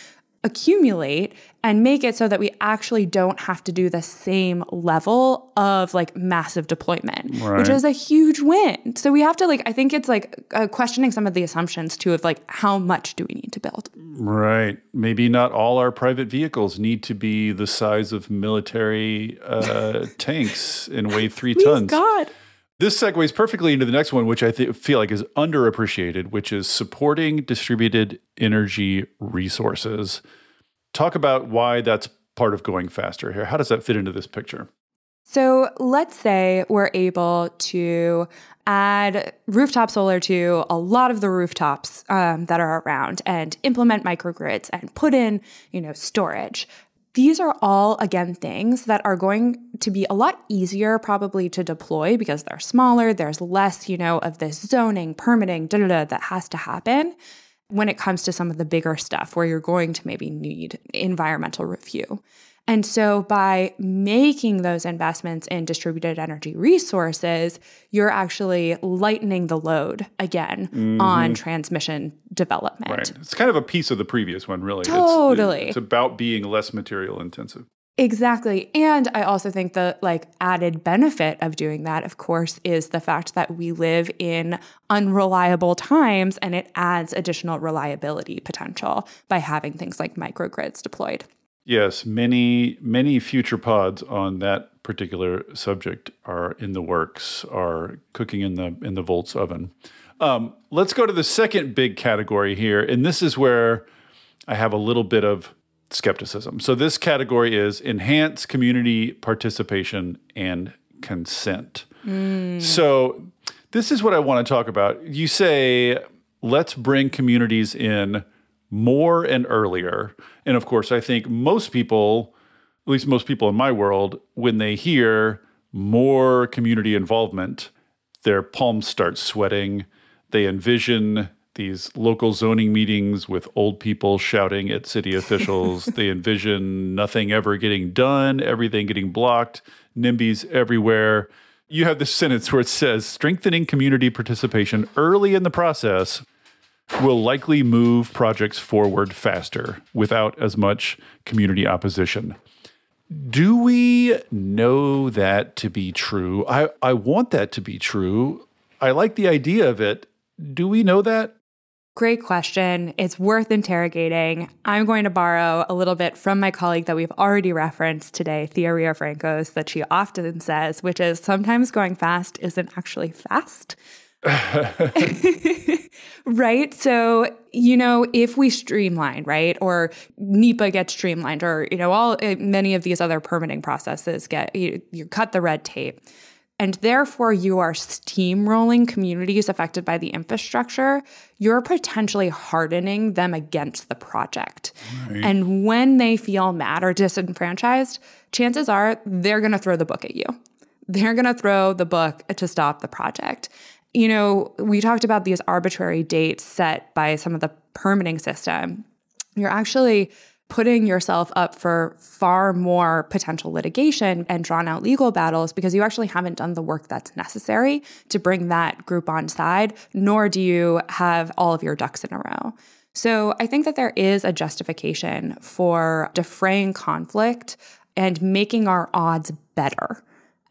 accumulate and make it so that we actually don't have to do the same level of like massive deployment, right. which is a huge win. So we have to like, I think it's like uh, questioning some of the assumptions too of like, how much do we need to build? Right. Maybe not all our private vehicles need to be the size of military uh, tanks and weigh three tons. God. This segues perfectly into the next one, which I th- feel like is underappreciated, which is supporting distributed energy resources. Talk about why that's part of going faster here. How does that fit into this picture? So let's say we're able to add rooftop solar to a lot of the rooftops um, that are around and implement microgrids and put in, you know, storage. These are all, again, things that are going to be a lot easier probably to deploy because they're smaller. There's less, you know, of this zoning, permitting, da da da that has to happen when it comes to some of the bigger stuff where you're going to maybe need environmental review. And so by making those investments in distributed energy resources, you're actually lightening the load again mm-hmm. on transmission development. Right. It's kind of a piece of the previous one, really. Totally. It's, it's about being less material intensive. Exactly. And I also think the like added benefit of doing that of course is the fact that we live in unreliable times and it adds additional reliability potential by having things like microgrids deployed. Yes, many many future pods on that particular subject are in the works, are cooking in the in the Volts oven. Um, let's go to the second big category here, and this is where I have a little bit of skepticism. So this category is enhance community participation and consent. Mm. So this is what I want to talk about. You say let's bring communities in more and earlier. And of course, I think most people, at least most people in my world, when they hear more community involvement, their palms start sweating. They envision these local zoning meetings with old people shouting at city officials. they envision nothing ever getting done, everything getting blocked, NIMBYs everywhere. You have this sentence where it says strengthening community participation early in the process will likely move projects forward faster without as much community opposition. Do we know that to be true? I, I want that to be true. I like the idea of it. Do we know that? Great question. It's worth interrogating. I'm going to borrow a little bit from my colleague that we've already referenced today, Thea Riofrancos, that she often says, which is sometimes going fast isn't actually fast. right? So, you know, if we streamline, right, or NEPA gets streamlined, or, you know, all eh, many of these other permitting processes get, you, you cut the red tape. And therefore, you are steamrolling communities affected by the infrastructure. You're potentially hardening them against the project. Right. And when they feel mad or disenfranchised, chances are they're going to throw the book at you. They're going to throw the book to stop the project you know, we talked about these arbitrary dates set by some of the permitting system. You're actually putting yourself up for far more potential litigation and drawn out legal battles because you actually haven't done the work that's necessary to bring that group on side, nor do you have all of your ducks in a row. So I think that there is a justification for defraying conflict and making our odds better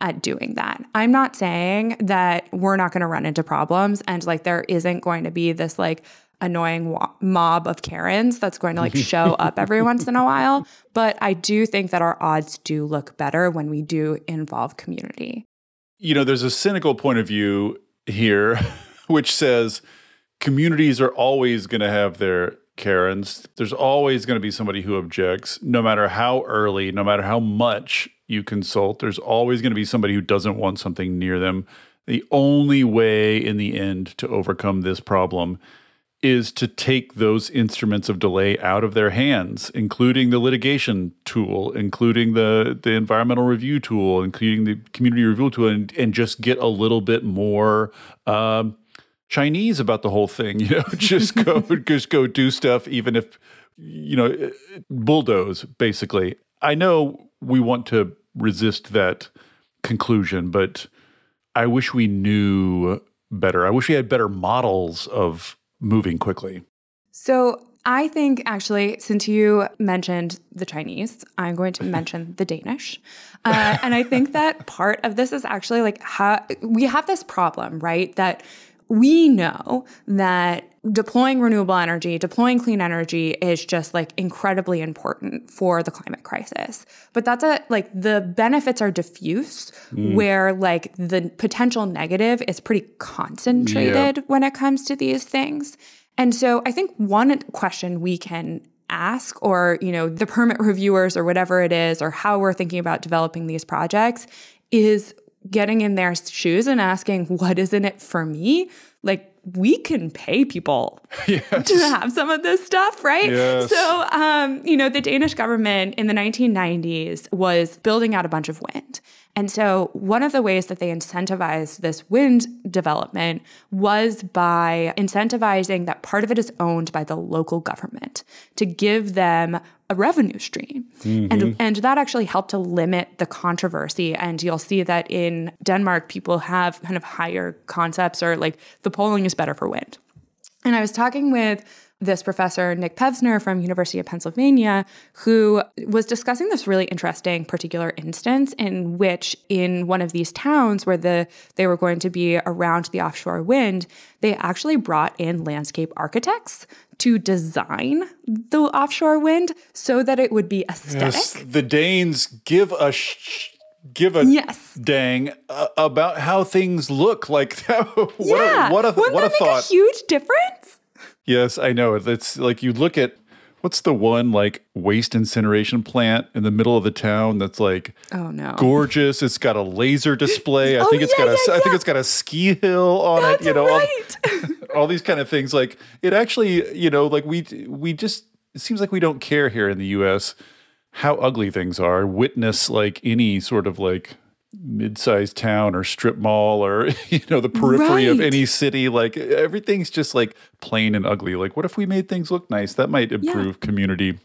at doing that. I'm not saying that we're not going to run into problems and like there isn't going to be this like annoying wa- mob of Karens that's going to like show up every once in a while, but I do think that our odds do look better when we do involve community. You know, there's a cynical point of view here which says communities are always going to have their Karens. There's always going to be somebody who objects, no matter how early, no matter how much you consult. There's always going to be somebody who doesn't want something near them. The only way in the end to overcome this problem is to take those instruments of delay out of their hands, including the litigation tool, including the, the environmental review tool, including the community review tool, and, and just get a little bit more um, Chinese about the whole thing. You know, just go just go do stuff, even if you know bulldoze. Basically, I know we want to resist that conclusion, but I wish we knew better. I wish we had better models of moving quickly. So I think actually, since you mentioned the Chinese, I'm going to mention the Danish. Uh, and I think that part of this is actually like how we have this problem, right? That we know that deploying renewable energy, deploying clean energy is just like incredibly important for the climate crisis. But that's a like the benefits are diffuse mm. where like the potential negative is pretty concentrated yeah. when it comes to these things. And so I think one question we can ask or, you know, the permit reviewers or whatever it is or how we're thinking about developing these projects is getting in their shoes and asking, what is in it for me? Like, we can pay people yes. to have some of this stuff, right? Yes. So, um, you know, the Danish government in the 1990s was building out a bunch of wind. And so, one of the ways that they incentivized this wind development was by incentivizing that part of it is owned by the local government to give them a revenue stream. Mm-hmm. And, and that actually helped to limit the controversy. And you'll see that in Denmark, people have kind of higher concepts or like the polling is better for wind. And I was talking with this professor, Nick Pevzner from University of Pennsylvania, who was discussing this really interesting particular instance in which in one of these towns where the they were going to be around the offshore wind, they actually brought in landscape architects to design the offshore wind so that it would be aesthetic. Yes, the Danes give a sh- give a yes. dang uh, about how things look like that. what yeah. a, what a, Wouldn't what that a thought. make a huge difference? Yes, I know. It's like you look at what's the one like waste incineration plant in the middle of the town that's like oh no. gorgeous? It's got a laser display. I oh, think it's yeah, got a yeah, I think it's got a ski hill on that's it you know right. all, all, these kind of things. Like it actually you know like we we just it seems like we don't care here in the us how ugly things are. Witness like any sort of like mid-sized town or strip mall or you know the periphery right. of any city like everything's just like plain and ugly. Like what if we made things look nice? That might improve yeah. community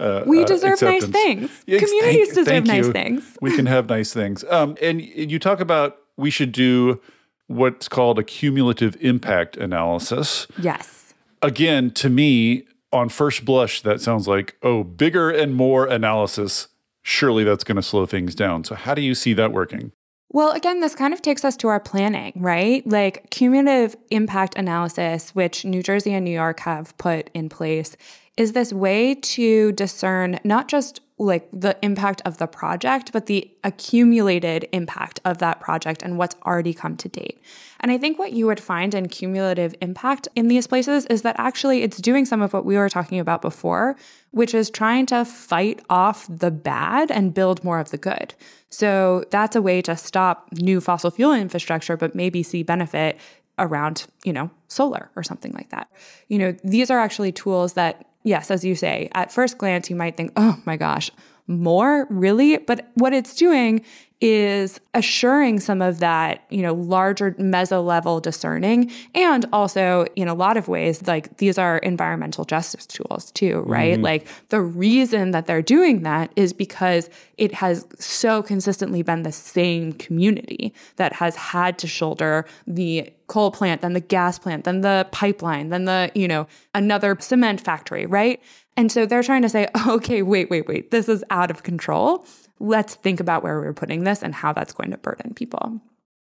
uh, we uh, deserve uh, nice things. Yes, communities thank, deserve thank nice things. We can have nice things. Um, and you talk about we should do what's called a cumulative impact analysis. Yes. Again to me on first blush that sounds like oh bigger and more analysis surely that's going to slow things down. So, how do you see that working? Well, again, this kind of takes us to our planning, right? Like cumulative impact analysis, which New Jersey and New York have put in place, is this way to discern not just like the impact of the project, but the accumulated impact of that project and what's already come to date. And I think what you would find in cumulative impact in these places is that actually it's doing some of what we were talking about before, which is trying to fight off the bad and build more of the good. So that's a way to stop new fossil fuel infrastructure, but maybe see benefit around, you know, solar or something like that. You know, these are actually tools that yes, as you say, at first glance, you might think, oh my gosh, more? Really? But what it's doing is assuring some of that, you know, larger meso level discerning. And also, in a lot of ways, like these are environmental justice tools too, right? Mm-hmm. Like the reason that they're doing that is because it has so consistently been the same community that has had to shoulder the coal plant, then the gas plant, then the pipeline, then the, you know, another cement factory, right? And so they're trying to say, okay, wait, wait, wait, this is out of control let's think about where we're putting this and how that's going to burden people.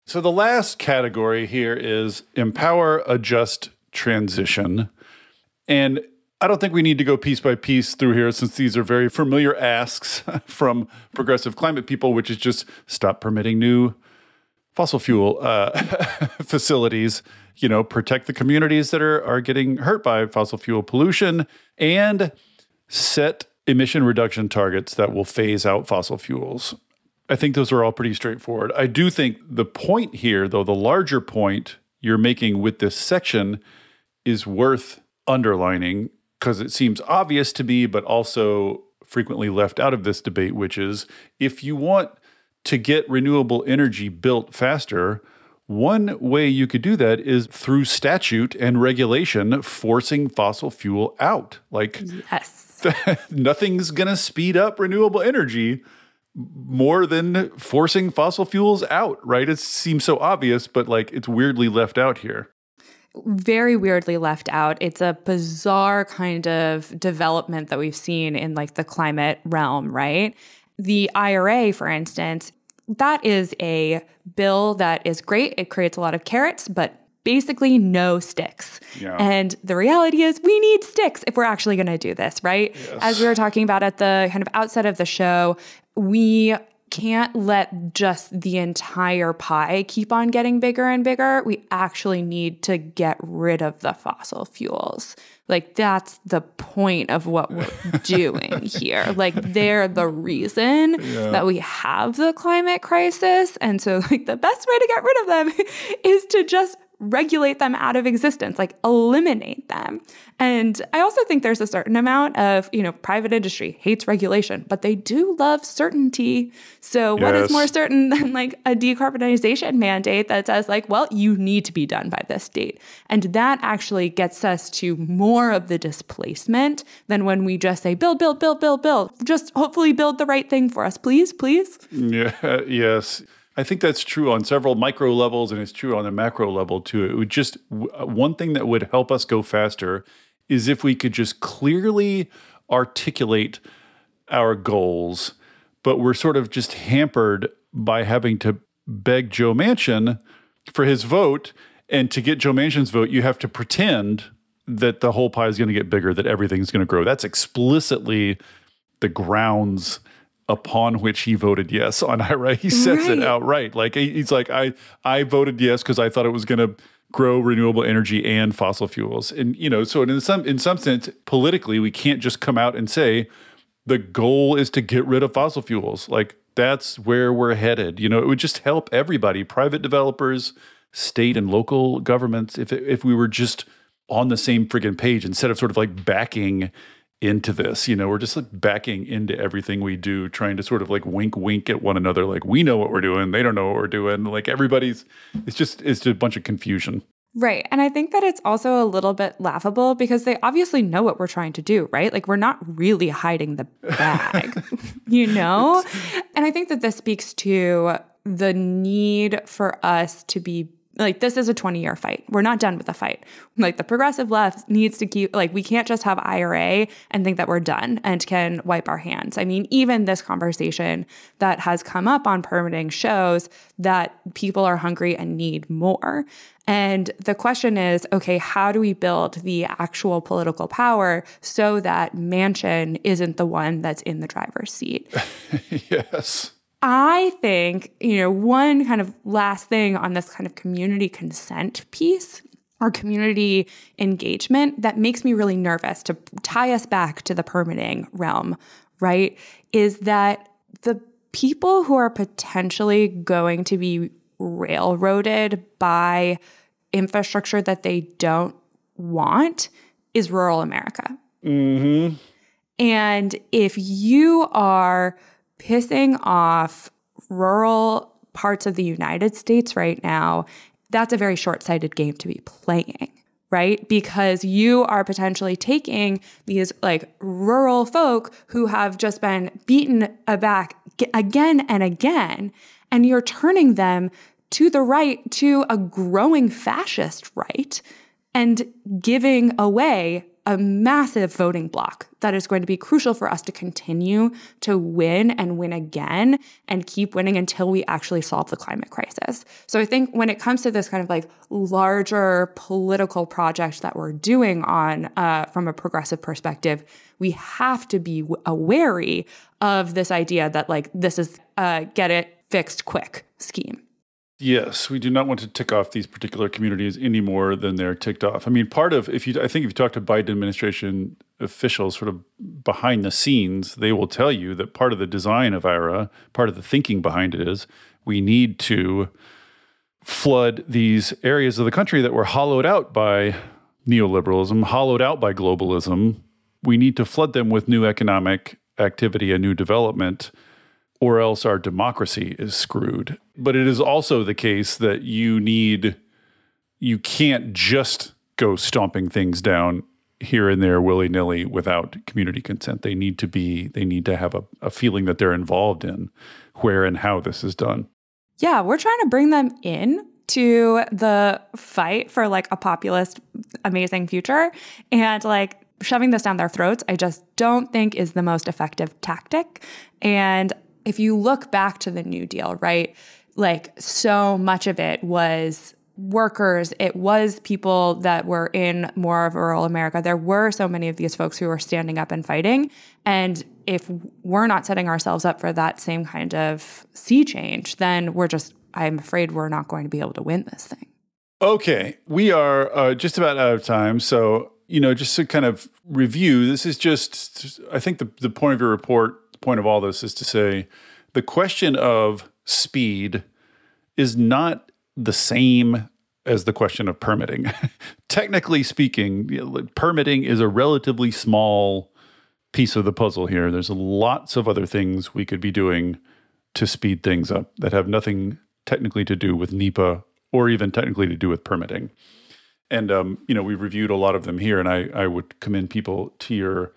So the last category here is empower, adjust, transition. And I don't think we need to go piece by piece through here since these are very familiar asks from progressive climate people, which is just stop permitting new fossil fuel uh, facilities, you know, protect the communities that are, are getting hurt by fossil fuel pollution, and set emission reduction targets that will phase out fossil fuels. I think those are all pretty straightforward. I do think the point here, though, the larger point you're making with this section is worth underlining because it seems obvious to me, but also frequently left out of this debate, which is if you want to get renewable energy built faster, one way you could do that is through statute and regulation forcing fossil fuel out. Like, yes. nothing's going to speed up renewable energy more than forcing fossil fuels out, right? It seems so obvious, but like it's weirdly left out here. Very weirdly left out. It's a bizarre kind of development that we've seen in like the climate realm, right? The IRA, for instance, that is a bill that is great. It creates a lot of carrots, but basically no sticks. Yeah. And the reality is we need sticks if we're actually going to do this, right? Yes. As we were talking about at the kind of outset of the show, we can't let just the entire pie keep on getting bigger and bigger. We actually need to get rid of the fossil fuels. Like, that's the point of what we're doing here. Like, they're the reason yeah. that we have the climate crisis. And so, like, the best way to get rid of them is to just regulate them out of existence, like eliminate them. And I also think there's a certain amount of, you know, private industry hates regulation, but they do love certainty. So, yes. what is more certain than like a decarbonization mandate that says, like, well, you need to be done by this date? And that actually gets us to more of the displacement than when we just say, build, build, build, build, build. Just hopefully build the right thing for us, please, please. Yeah, yes. I think that's true on several micro levels, and it's true on a macro level too. It would just uh, one thing that would help us go faster is if we could just clearly articulate our goals, but we're sort of just hampered by having to beg Joe Manchin for his vote. And to get Joe Manchin's vote, you have to pretend that the whole pie is going to get bigger, that everything's going to grow. That's explicitly the grounds upon which he voted yes on IRA. He says right. it outright. Like he's like, I I voted yes because I thought it was going to grow renewable energy and fossil fuels. And you know, so in some in some sense, politically, we can't just come out and say the goal is to get rid of fossil fuels. Like that's where we're headed. You know, it would just help everybody, private developers, state and local governments, if if we were just on the same friggin' page instead of sort of like backing into this. You know, we're just like backing into everything we do, trying to sort of like wink, wink at one another. Like we know what we're doing, they don't know what we're doing. Like everybody's, it's just it's just a bunch of confusion. Right. And I think that it's also a little bit laughable because they obviously know what we're trying to do, right? Like we're not really hiding the bag, you know? And I think that this speaks to the need for us to be like this is a 20 year fight. We're not done with the fight. Like the progressive left needs to keep like we can't just have IRA and think that we're done and can wipe our hands. I mean, even this conversation that has come up on permitting shows that people are hungry and need more. And the question is, okay, how do we build the actual political power so that Manchin isn't the one that's in the driver's seat? yes. I think, you know, one kind of last thing on this kind of community consent piece or community engagement that makes me really nervous to tie us back to the permitting realm, right? Is that the people who are potentially going to be railroaded by infrastructure that they don't want is rural America. Mm-hmm. And if you are pissing off rural parts of the United States right now, that's a very short sighted game to be playing. Right? Because you are potentially taking these like rural folk who have just been beaten aback again and again, and you're turning them to the right, to a growing fascist right, and giving away a massive voting block that is going to be crucial for us to continue to win and win again and keep winning until we actually solve the climate crisis. So I think when it comes to this kind of like larger political project that we're doing on uh, from a progressive perspective, we have to be wary of this idea that like this is a get it fixed quick scheme. Yes, we do not want to tick off these particular communities any more than they're ticked off. I mean, part of if you, I think if you talk to Biden administration officials, sort of behind the scenes, they will tell you that part of the design of IRA, part of the thinking behind it is we need to flood these areas of the country that were hollowed out by neoliberalism, hollowed out by globalism. We need to flood them with new economic activity and new development, or else our democracy is screwed. But it is also the case that you need, you can't just go stomping things down here and there willy nilly without community consent. They need to be, they need to have a, a feeling that they're involved in where and how this is done. Yeah, we're trying to bring them in to the fight for like a populist, amazing future. And like shoving this down their throats, I just don't think is the most effective tactic. And if you look back to the New Deal, right, like so much of it was workers, it was people that were in more of rural America. There were so many of these folks who were standing up and fighting. And if we're not setting ourselves up for that same kind of sea change, then we're just, I'm afraid we're not going to be able to win this thing. Okay. We are uh, just about out of time. So, you know, just to kind of review, this is just, I think the, the point of your report, the point of all this is to say the question of speed is not the same as the question of permitting. Technically speaking, permitting is a relatively small piece of the puzzle here. There's lots of other things we could be doing to speed things up that have nothing technically to do with NEPA or even technically to do with permitting. And um, you know, we've reviewed a lot of them here, and I, I would commend people to your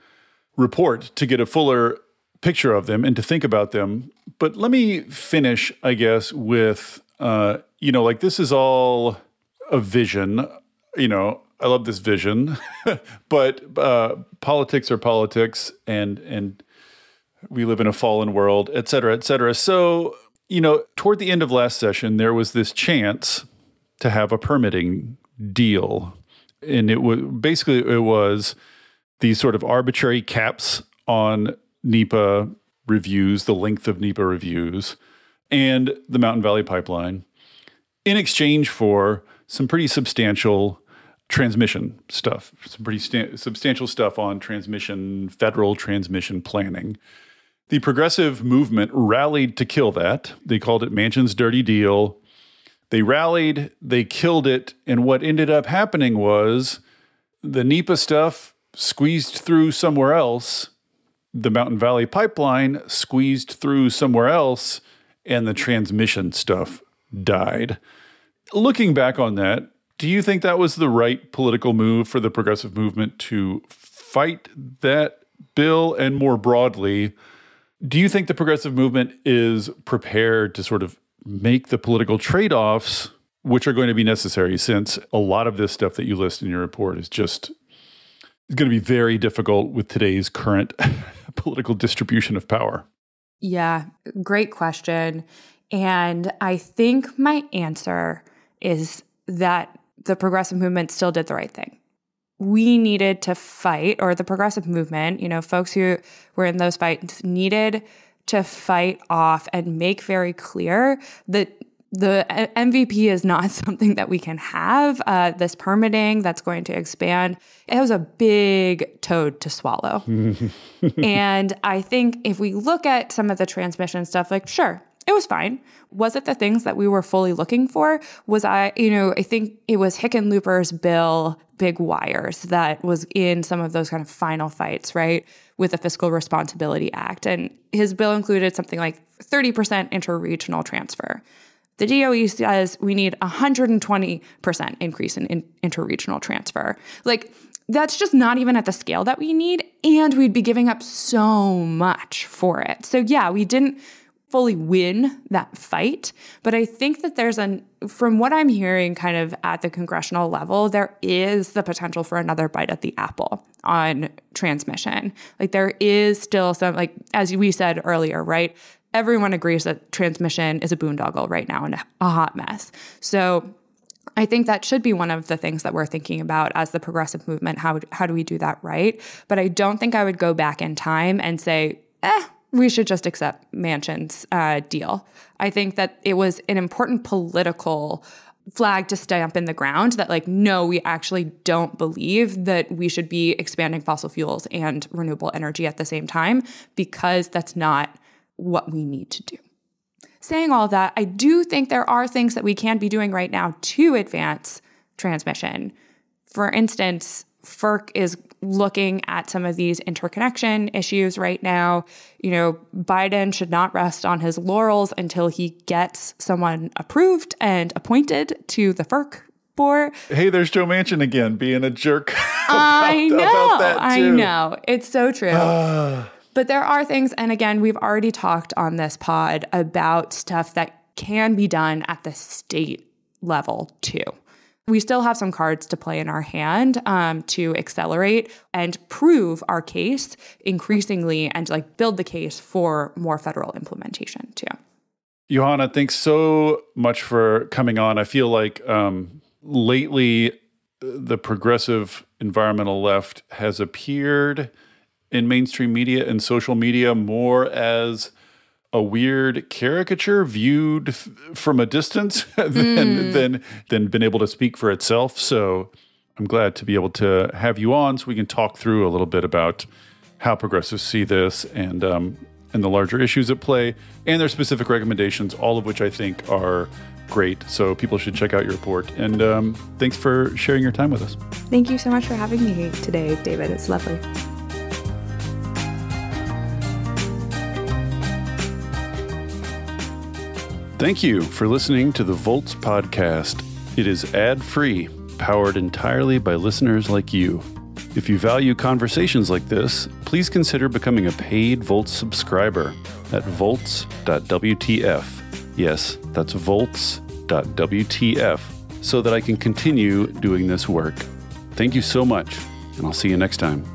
report to get a fuller picture of them and to think about them. But let me finish, I guess, with uh, you know, like this is all a vision. You know, I love this vision, but uh, politics are politics, and and we live in a fallen world, et cetera, et cetera. So, you know, toward the end of last session, there was this chance to have a permitting deal, and it was basically it was these sort of arbitrary caps on NEPA reviews, the length of NEPA reviews, and the Mountain Valley Pipeline, in exchange for some pretty substantial transmission stuff, some pretty sta- substantial stuff on transmission, federal transmission planning. The progressive movement rallied to kill that. They called it Manchin's Dirty Deal. They rallied, they killed it, and what ended up happening was the NEPA stuff squeezed through somewhere else, the Mountain Valley Pipeline squeezed through somewhere else, and the transmission stuff died. Looking back on that, do you think that was the right political move for the progressive movement to fight that bill? And more broadly, do you think the progressive movement is prepared to sort of make the political trade offs which are going to be necessary since a lot of this stuff that you list in your report is just is going to be very difficult with today's current political distribution of power? Yeah, great question. And I think my answer is that the progressive movement still did the right thing. We needed to fight, or the progressive movement, you know, folks who were in those fights needed to fight off and make very clear that the MVP is not something that we can have. Uh, this permitting that's going to expand, it was a big toad to swallow. and I think if we look at some of the transmission stuff, like, sure, it was fine. Was it the things that we were fully looking for? Was I, you know, I think it was Hickenlooper's bill, Big Wires, that was in some of those kind of final fights, right, with the Fiscal Responsibility Act. And his bill included something like 30% interregional transfer. The DOE says we need 120% increase in, in interregional transfer. Like, that's just not even at the scale that we need. And we'd be giving up so much for it. So, yeah, we didn't fully win that fight. But I think that there's an, from what I'm hearing kind of at the congressional level, there is the potential for another bite at the apple on transmission. Like there is still some, like, as we said earlier, right? Everyone agrees that transmission is a boondoggle right now and a hot mess. So I think that should be one of the things that we're thinking about as the progressive movement. How, how do we do that right? But I don't think I would go back in time and say, eh, we should just accept Manchin's uh, deal. I think that it was an important political flag to stamp in the ground that like no we actually don't believe that we should be expanding fossil fuels and renewable energy at the same time because that's not what we need to do saying all that i do think there are things that we can be doing right now to advance transmission For instance, FERC is looking at some of these interconnection issues right now. You know, Biden should not rest on his laurels until he gets someone approved and appointed to the FERC board. Hey, there's Joe Manchin again being a jerk. about, I know. about that I know. It's so true. Ah. But there are things, and again, we've already talked on this pod about stuff that can be done at the state level too. We still have some cards to play in our hand um, to accelerate and prove our case increasingly and like build the case for more federal implementation too. Johanna, thanks so much for coming on. I feel like um, lately the progressive environmental left has appeared in mainstream media and social media more as a weird caricature viewed f- from a distance than, than than been able to speak for itself. So I'm glad to be able to have you on so we can talk through a little bit about how progressives see this and um, and the larger issues at play and their specific recommendations, all of which I think are great. So people should check out your report. And um, thanks for sharing your time with us. Thank you so much for having me today, David. It's lovely. Thank you for listening to the Volts podcast. It is ad free, powered entirely by listeners like you. If you value conversations like this, please consider becoming a paid Volts subscriber at volts.wtf. Yes, that's volts.wtf, so that I can continue doing this work. Thank you so much, and I'll see you next time.